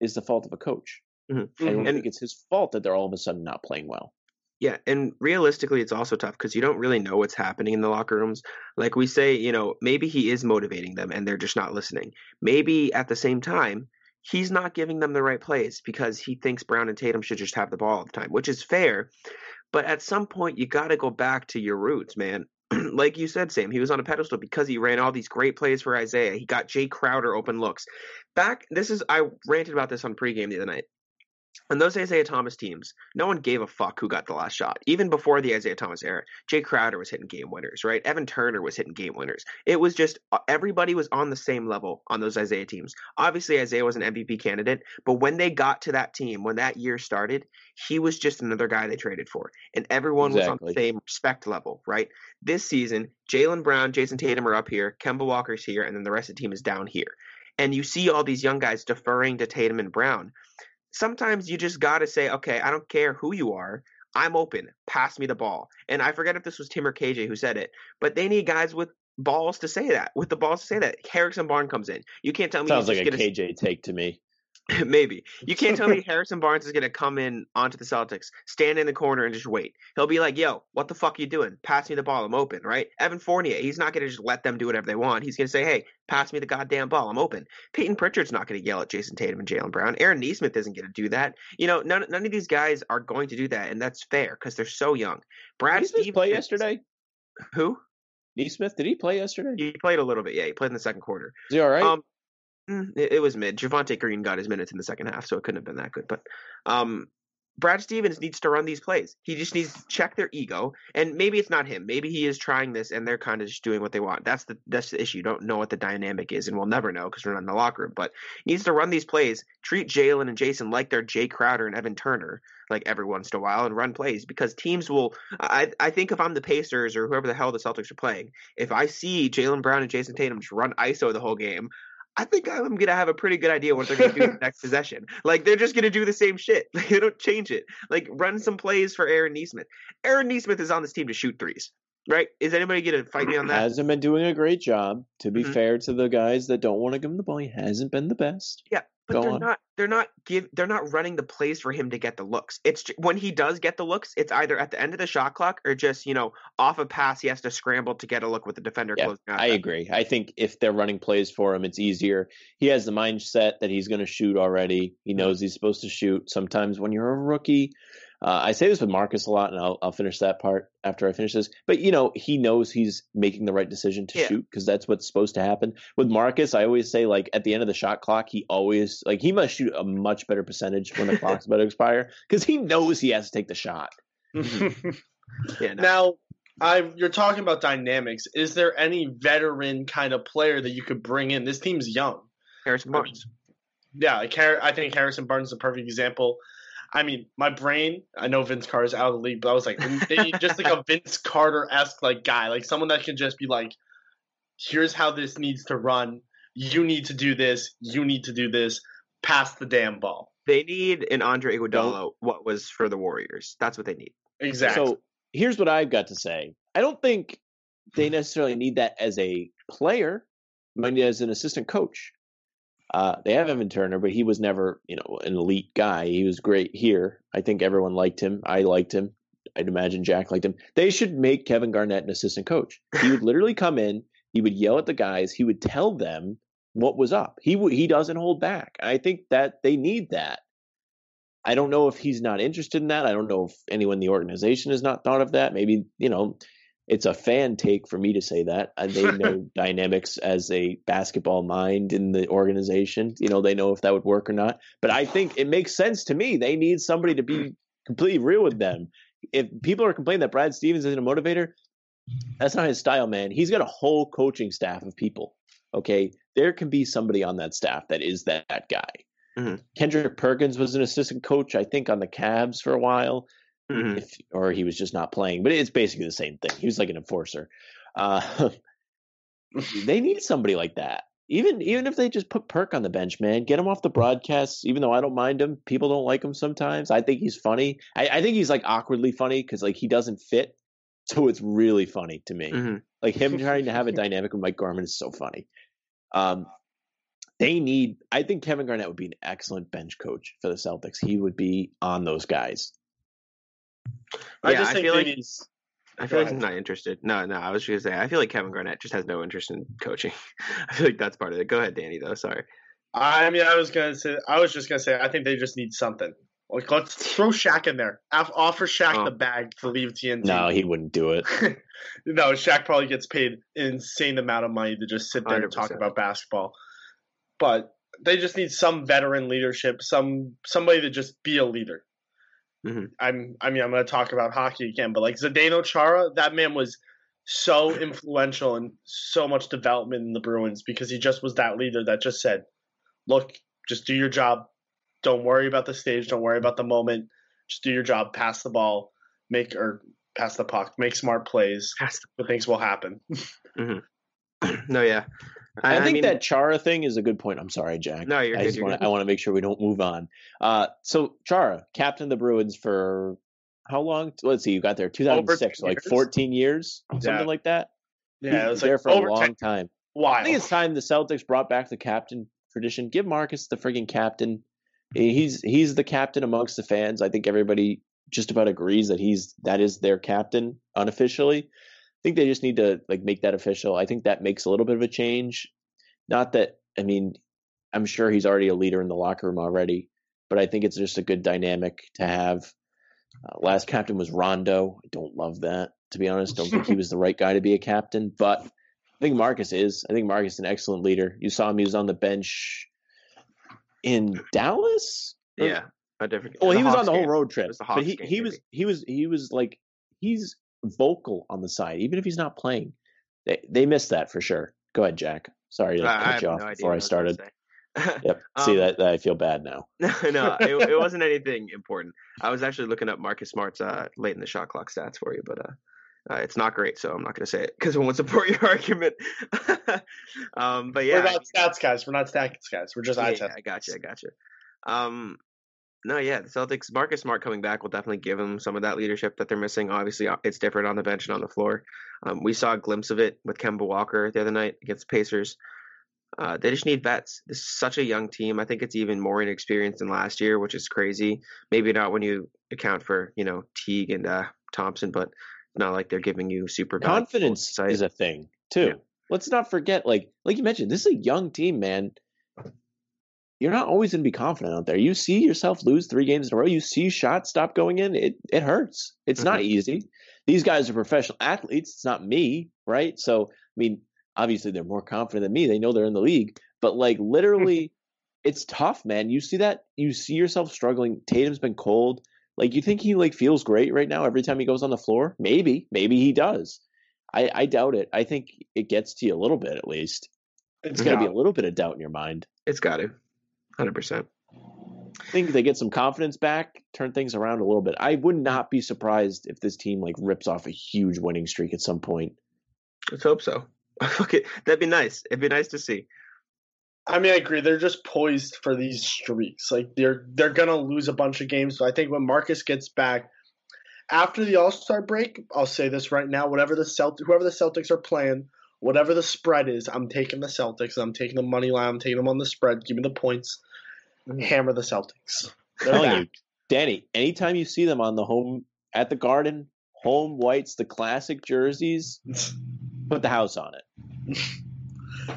is the fault of a coach. Mhm. I don't And- think it's his fault that they're all of a sudden not playing well. Yeah, and realistically, it's also tough because you don't really know what's happening in the locker rooms. Like we say, you know, maybe he is motivating them and they're just not listening. Maybe at the same time, he's not giving them the right plays because he thinks Brown and Tatum should just have the ball all the time, which is fair. But at some point, you got to go back to your roots, man. like you said, Sam, he was on a pedestal because he ran all these great plays for Isaiah. He got Jae Crowder open looks. Back, this is, I ranted about this on pregame the other night. On those Isaiah Thomas teams, no one gave a fuck who got the last shot. Even before the Isaiah Thomas era, Jae Crowder was hitting game winners, right? Evan Turner was hitting game winners. It was just uh, everybody was on the same level on those Isaiah teams. Obviously, Isaiah was an MVP candidate, but when they got to that team, when that year started, he was just another guy they traded for, and everyone was on the same respect level, right? This season, Jaylen Brown, Jayson Tatum are up here, Kemba Walker's here, and then the rest of the team is down here. And you see all these young guys deferring to Tatum and Brown sometimes you just got to say, okay, I don't care who you are. I'm open. Pass me the ball. And I forget if this was Tim or KJ who said it, but they need guys with balls to say that. With the balls to say that. Harrison Barnes comes in. You can't tell me Sounds like a KJ take to me. maybe. You can't tell me Harrison Barnes is going to come in onto the Celtics, stand in the corner and just wait. He'll be like, "Yo, what the fuck are you doing? Pass me the ball. I'm open." Right? Evan Fournier, he's not going to just let them do whatever they want. He's going to say, "Hey, pass me the goddamn ball. I'm open." Payton Pritchard's not going to yell at Jayson Tatum and Jaylen Brown. Aaron Nesmith isn't going to do that. You know, none none of these guys are going to do that, and that's fair because they're so young. Brad Nesmith Stevens play yesterday? Who? Nesmith, did he play yesterday? He played a little bit. Yeah, he played in the second quarter. Is he all right? Um, it, it was mid. Javonte Green got his minutes in the second half, so it couldn't have been that good. But um, Brad Stevens needs to run these plays. He just needs to check their ego, and maybe it's not him. Maybe he is trying this, and they're kind of just doing what they want. That's the that's the issue. You don't know what the dynamic is, and we'll never know because we're not in the locker room. But he needs to run these plays, treat Jaylen and Jayson like they're Jae Crowder and Evan Turner, like every once in a while, and run plays because teams will. I I think if I'm the Pacers or whoever the hell the Celtics are playing, if I see Jaylen Brown and Jayson Tatum just run ISO the whole game, I think I'm gonna have a pretty good idea what they're gonna do next possession. Like they're just gonna do the same shit. Like they don't change it. Like run some plays for Aaron Nesmith. Aaron Nesmith is on this team to shoot threes, right? Is anybody gonna fight me on that? hasn't been doing a great job. To be Mhm. fair to the guys that don't want to give him the ball, he hasn't been the best. Yeah, but Go they're on. not. They're not give. They're not running the plays for him to get the looks. It's ju- when he does get the looks, it's either at the end of the shot clock or just you know off a pass. He has to scramble to get a look with the defender Yeah, closing out. I agree. I think if they're running plays for him, it's easier. He has the mindset that he's going to shoot already. He mm-hmm. knows he's supposed to shoot. Sometimes when you're a rookie, uh, I say this with Marcus a lot, and I'll, I'll finish that part after I finish this. But you know, he knows he's making the right decision to Yeah. shoot because that's what's supposed to happen. With Marcus, I always say like at the end of the shot clock, he always like he must shoot a much better percentage when the clock's about to expire because he knows he has to take the shot. Yeah, no. now, I you're talking about dynamics. Is there any veteran kind of player that you could bring in? This team's young. Harrison Barnes. Yeah, like Har- I think Harrison Barnes is a perfect example. I mean, my brain. I know Vince Carter's out of the league, but I was like, they need just like a Vince Carter esque like guy, like someone that can just be like, here's how this needs to run. You need to do this. You need to do this. Pass the damn ball. They need an Andre Iguodala. What was for the Warriors? That's what they need. Exactly. So here's what I've got to say. I don't think they necessarily need that as a player, but as an assistant coach. Uh, they have Evan Turner, but he was never, you know, an elite guy. He was great here. I think everyone liked him. I liked him. I'd imagine Jack liked him. They should make Kevin Garnett an assistant coach. He would literally come in. He would yell at the guys. He would tell them what was up. He w- he doesn't hold back. I think that they need that. I don't know if he's not interested in that. I don't know if anyone in the organization has not thought of that. Maybe, you know, it's a fan take for me to say that. Uh, They know dynamics as a basketball mind in the organization. You know, they know if that would work or not. But I think it makes sense to me. They need somebody to be completely real with them. If people are complaining that Brad Stevens isn't a motivator, that's not his style, man. He's got a whole coaching staff of people. Okay. There can be somebody on that staff that is that, that guy. Mhm. Kendrick Perkins was an assistant coach, I think, on the Cavs for a while, Mhm. if or he was just not playing. But it's basically the same thing. He was like an enforcer. Uh, they need somebody like that. Even even if they just put Perk on the bench, man, get him off the broadcasts. Even though I don't mind him, people don't like him sometimes. I think he's funny. I, I think he's like awkwardly funny because like he doesn't fit. So it's really funny to me. Mhm. Like him trying to have a dynamic with Mike Gorman is so funny. Um, they need. I think Kevin Garnett would be an excellent bench coach for the Celtics. He would be on those guys. I Yeah, just I think feel like- need. I Go feel like ahead. he's not interested. No, no, I was just gonna say I feel like Kevin Garnett just has no interest in coaching. I feel like that's part of it. Go ahead, Danny. Though, sorry. I mean, I was gonna say. I was just gonna say. I think they just need something. Like, let's throw Shaq in there. Offer Shaq Oh. the bag to leave TNT. No, he wouldn't do it. no, Shaq probably gets paid an insane amount of money to just sit there and talk about basketball. But they just need some veteran leadership, some somebody to just be a leader. Mhm. I'm I mean I'm going to talk about hockey again, but like Zdeno Chara, that man was so influential and so much development in the Bruins because he just was that leader that just said, "Look, just do your job. Don't worry about the stage. Don't worry about the moment. Just do your job. Pass the ball, make or pass the puck, make smart plays. Has Good things will happen." to- no, yeah. I, think mean, that Chara thing is a good point. I'm sorry, Jack. No, you're I good, just you're good. to I want to make sure we don't move on. Uh, so Chara, captain of the Bruins for how long? Let's see, you got there 2006, so like years. 14 years, something Yeah. like that. Yeah, it was there like for a long 10 time. Wow. I think it's time the Celtics brought back the captain tradition. Give Marcus the friggin' captain. He's he's the captain amongst the fans. I think everybody just about agrees that he's that is their captain unofficially. I think they just need to like make that official. I think that makes a little bit of a change. Not that I mean, I'm sure he's already a leader in the locker room already, but I think it's just a good dynamic to have. Uh, last captain was Rondo. I don't love that to be honest. Don't think he was the right guy to be a captain, but I think Marcus is. I think Marcus is an excellent leader. You saw him; he was on the bench in Dallas. Or- yeah, a different. Well, he was on Hawks the whole game. road trip, but he game, he was he was he was like he's vocal on the side, even if he's not playing. They they missed that for sure. Go ahead, Jack. Sorry to I- I cut you off idea before I started. say. Yep. See Um, that, that I feel bad now. No, no, it, it wasn't anything important. I was actually looking up Marcus Smart's uh, late in the shot clock stats for you, but uh, uh, it's not great, so I'm not going to say it because it won't support your argument. um, but yeah, We're not stats guys. We're not stats guys. We're just yeah, eye yeah. I got you, I got you. Um, no, yeah, the Celtics, Marcus Smart coming back will definitely give them some of that leadership that they're missing. Obviously, uh, it's different on the bench and on the floor. Um, we saw a glimpse of it with Kemba Walker the other night against the Pacers. Uh, they just need vets. This is such a young team. I think it's even more inexperienced than last year, which is crazy. Maybe not when you account for you know Teague and uh, Thompson, but not like they're giving you super Confidence is a thing too. Yeah. Let's not forget, like like you mentioned, this is a young team, man. You're not always going to be confident out there. You see yourself lose three games in a row. You see shots stop going in. It it hurts. It's not mm-hmm. easy. These guys are professional athletes. It's not me, right? So I mean, obviously they're more confident than me. They know they're in the league, but like literally, it's tough, man. You see that. You see yourself struggling. Tatum's been cold. Like you think he like feels great right now every time he goes on the floor? Maybe, maybe he does. I, I doubt it. I think it gets to you a little bit at least. It's There's got to be a little bit of doubt in your mind. It's got to, hundred percent. I think they get some confidence back, turn things around a little bit. I would not be surprised if this team like rips off a huge winning streak at some point. Let's hope so. okay. That'd be nice. It'd be nice to see. I mean, I agree. They're just poised for these streaks. Like they're they're gonna lose a bunch of games. So I think when Marcus gets back after the All Star break, I'll say this right now: whatever the Celt, whoever the Celtics are playing, whatever the spread is, I'm taking the Celtics. I'm taking the money line. I'm taking them on the spread. Give me the points. Mm-hmm. Hammer the Celtics. They're telling back. you, Danny, anytime you see them on the home at the Garden, home whites, the classic jerseys, put the house on it.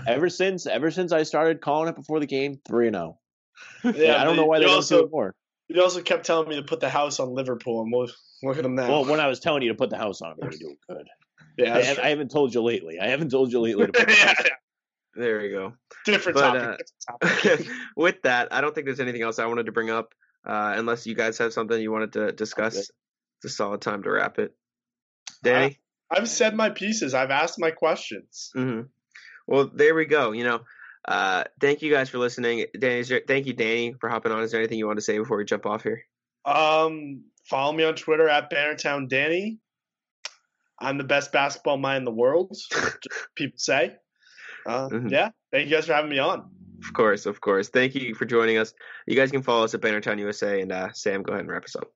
ever since ever since I started calling it before the game, three and oh. zero. Yeah, I don't know why they you don't also, do it more. You also kept telling me to put the house on Liverpool, and look, look at them now. Well, when I was telling you to put the house on they were doing good. Yeah, I, I haven't told you lately. I haven't told you lately to put the true. house yeah, There we go. different But, topic. uh, different topic. With that, I don't think there's anything else I wanted to bring up. Uh, unless you guys have something you wanted to discuss, Okay. it's a solid time to wrap it. Danny. I've said my pieces. I've asked my questions. hmm Well, there we go. You know, Uh, thank you guys for listening. Danny, is there, thank you, Danny, for hopping on. Is there anything you want to say before we jump off here? Um, follow me on Twitter at Bannertown Danny. I'm the best basketball mind in the world. people say. Uh, Mhm. Yeah, thank you guys for having me on. Of course, of course. Thank you for joining us. You guys can follow us at Bannertown USA. And uh, Sam, go ahead and wrap us up.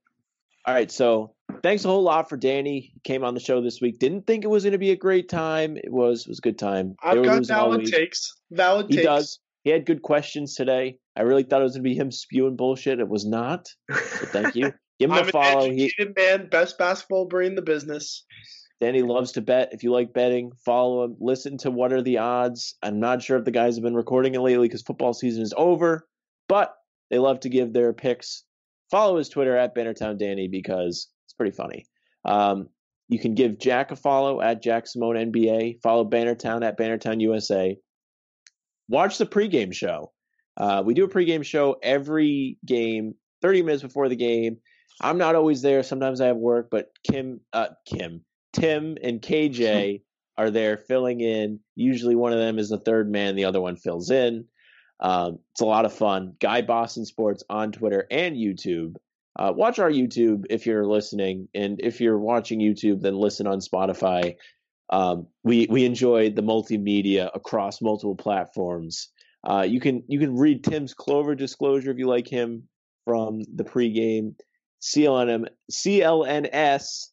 All right, so thanks a whole lot for Danny. He came on the show this week. Didn't think it was going to be a great time. It was. It was a good time. I've were got valid takes. Valid He takes. does. He had good questions today. I really thought it was going to be him spewing bullshit. It was not. But thank you. Give him I'm a an follow. He, educated man, best basketball brain in the business. Danny loves to bet. If you like betting, follow him. Listen to what are the odds. I'm not sure if the guys have been recording it lately because football season is over, but they love to give their picks. Follow his Twitter at Bannertown Danny because it's pretty funny. Um, you can give Jack a follow at Jack Simone NBA. Follow Bannertown at Bannertown USA. Watch the pregame show. Uh, we do a pregame show every game, 30 minutes before the game. I'm not always there. Sometimes I have work, but Kim, uh, Kim, Tim, and KJ are there filling in. Usually, one of them is the third man, the other one fills in. Um, it's a lot of fun. Guy Boston Sports on Twitter and YouTube. Uh, watch our YouTube if you're listening, and if you're watching YouTube, then listen on Spotify. Um, we we enjoy the multimedia across multiple platforms. Uh, you can you can read Tim's Clover disclosure if you like him from the pregame. CLNM CLNS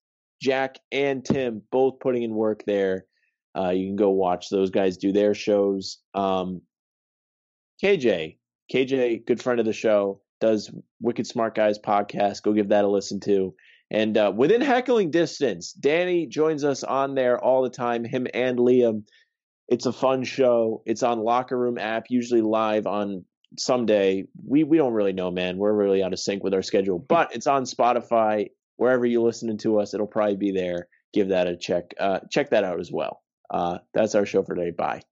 Jack and Tim both putting in work there. Uh, you can go watch those guys do their shows. Um, KJ, KJ, good friend of the show, does Wicked Smart Guys podcast. Go give that a listen to. And uh, within heckling distance, Danny joins us on there all the time. Him and Liam. It's a fun show. It's on Locker Room app, usually live on someday. We we don't really know, man. We're really out of sync with our schedule, but it's on Spotify. Wherever you're listening to us, it'll probably be there. Give that a check. Uh, check that out as well. Uh, that's our show for today. Bye.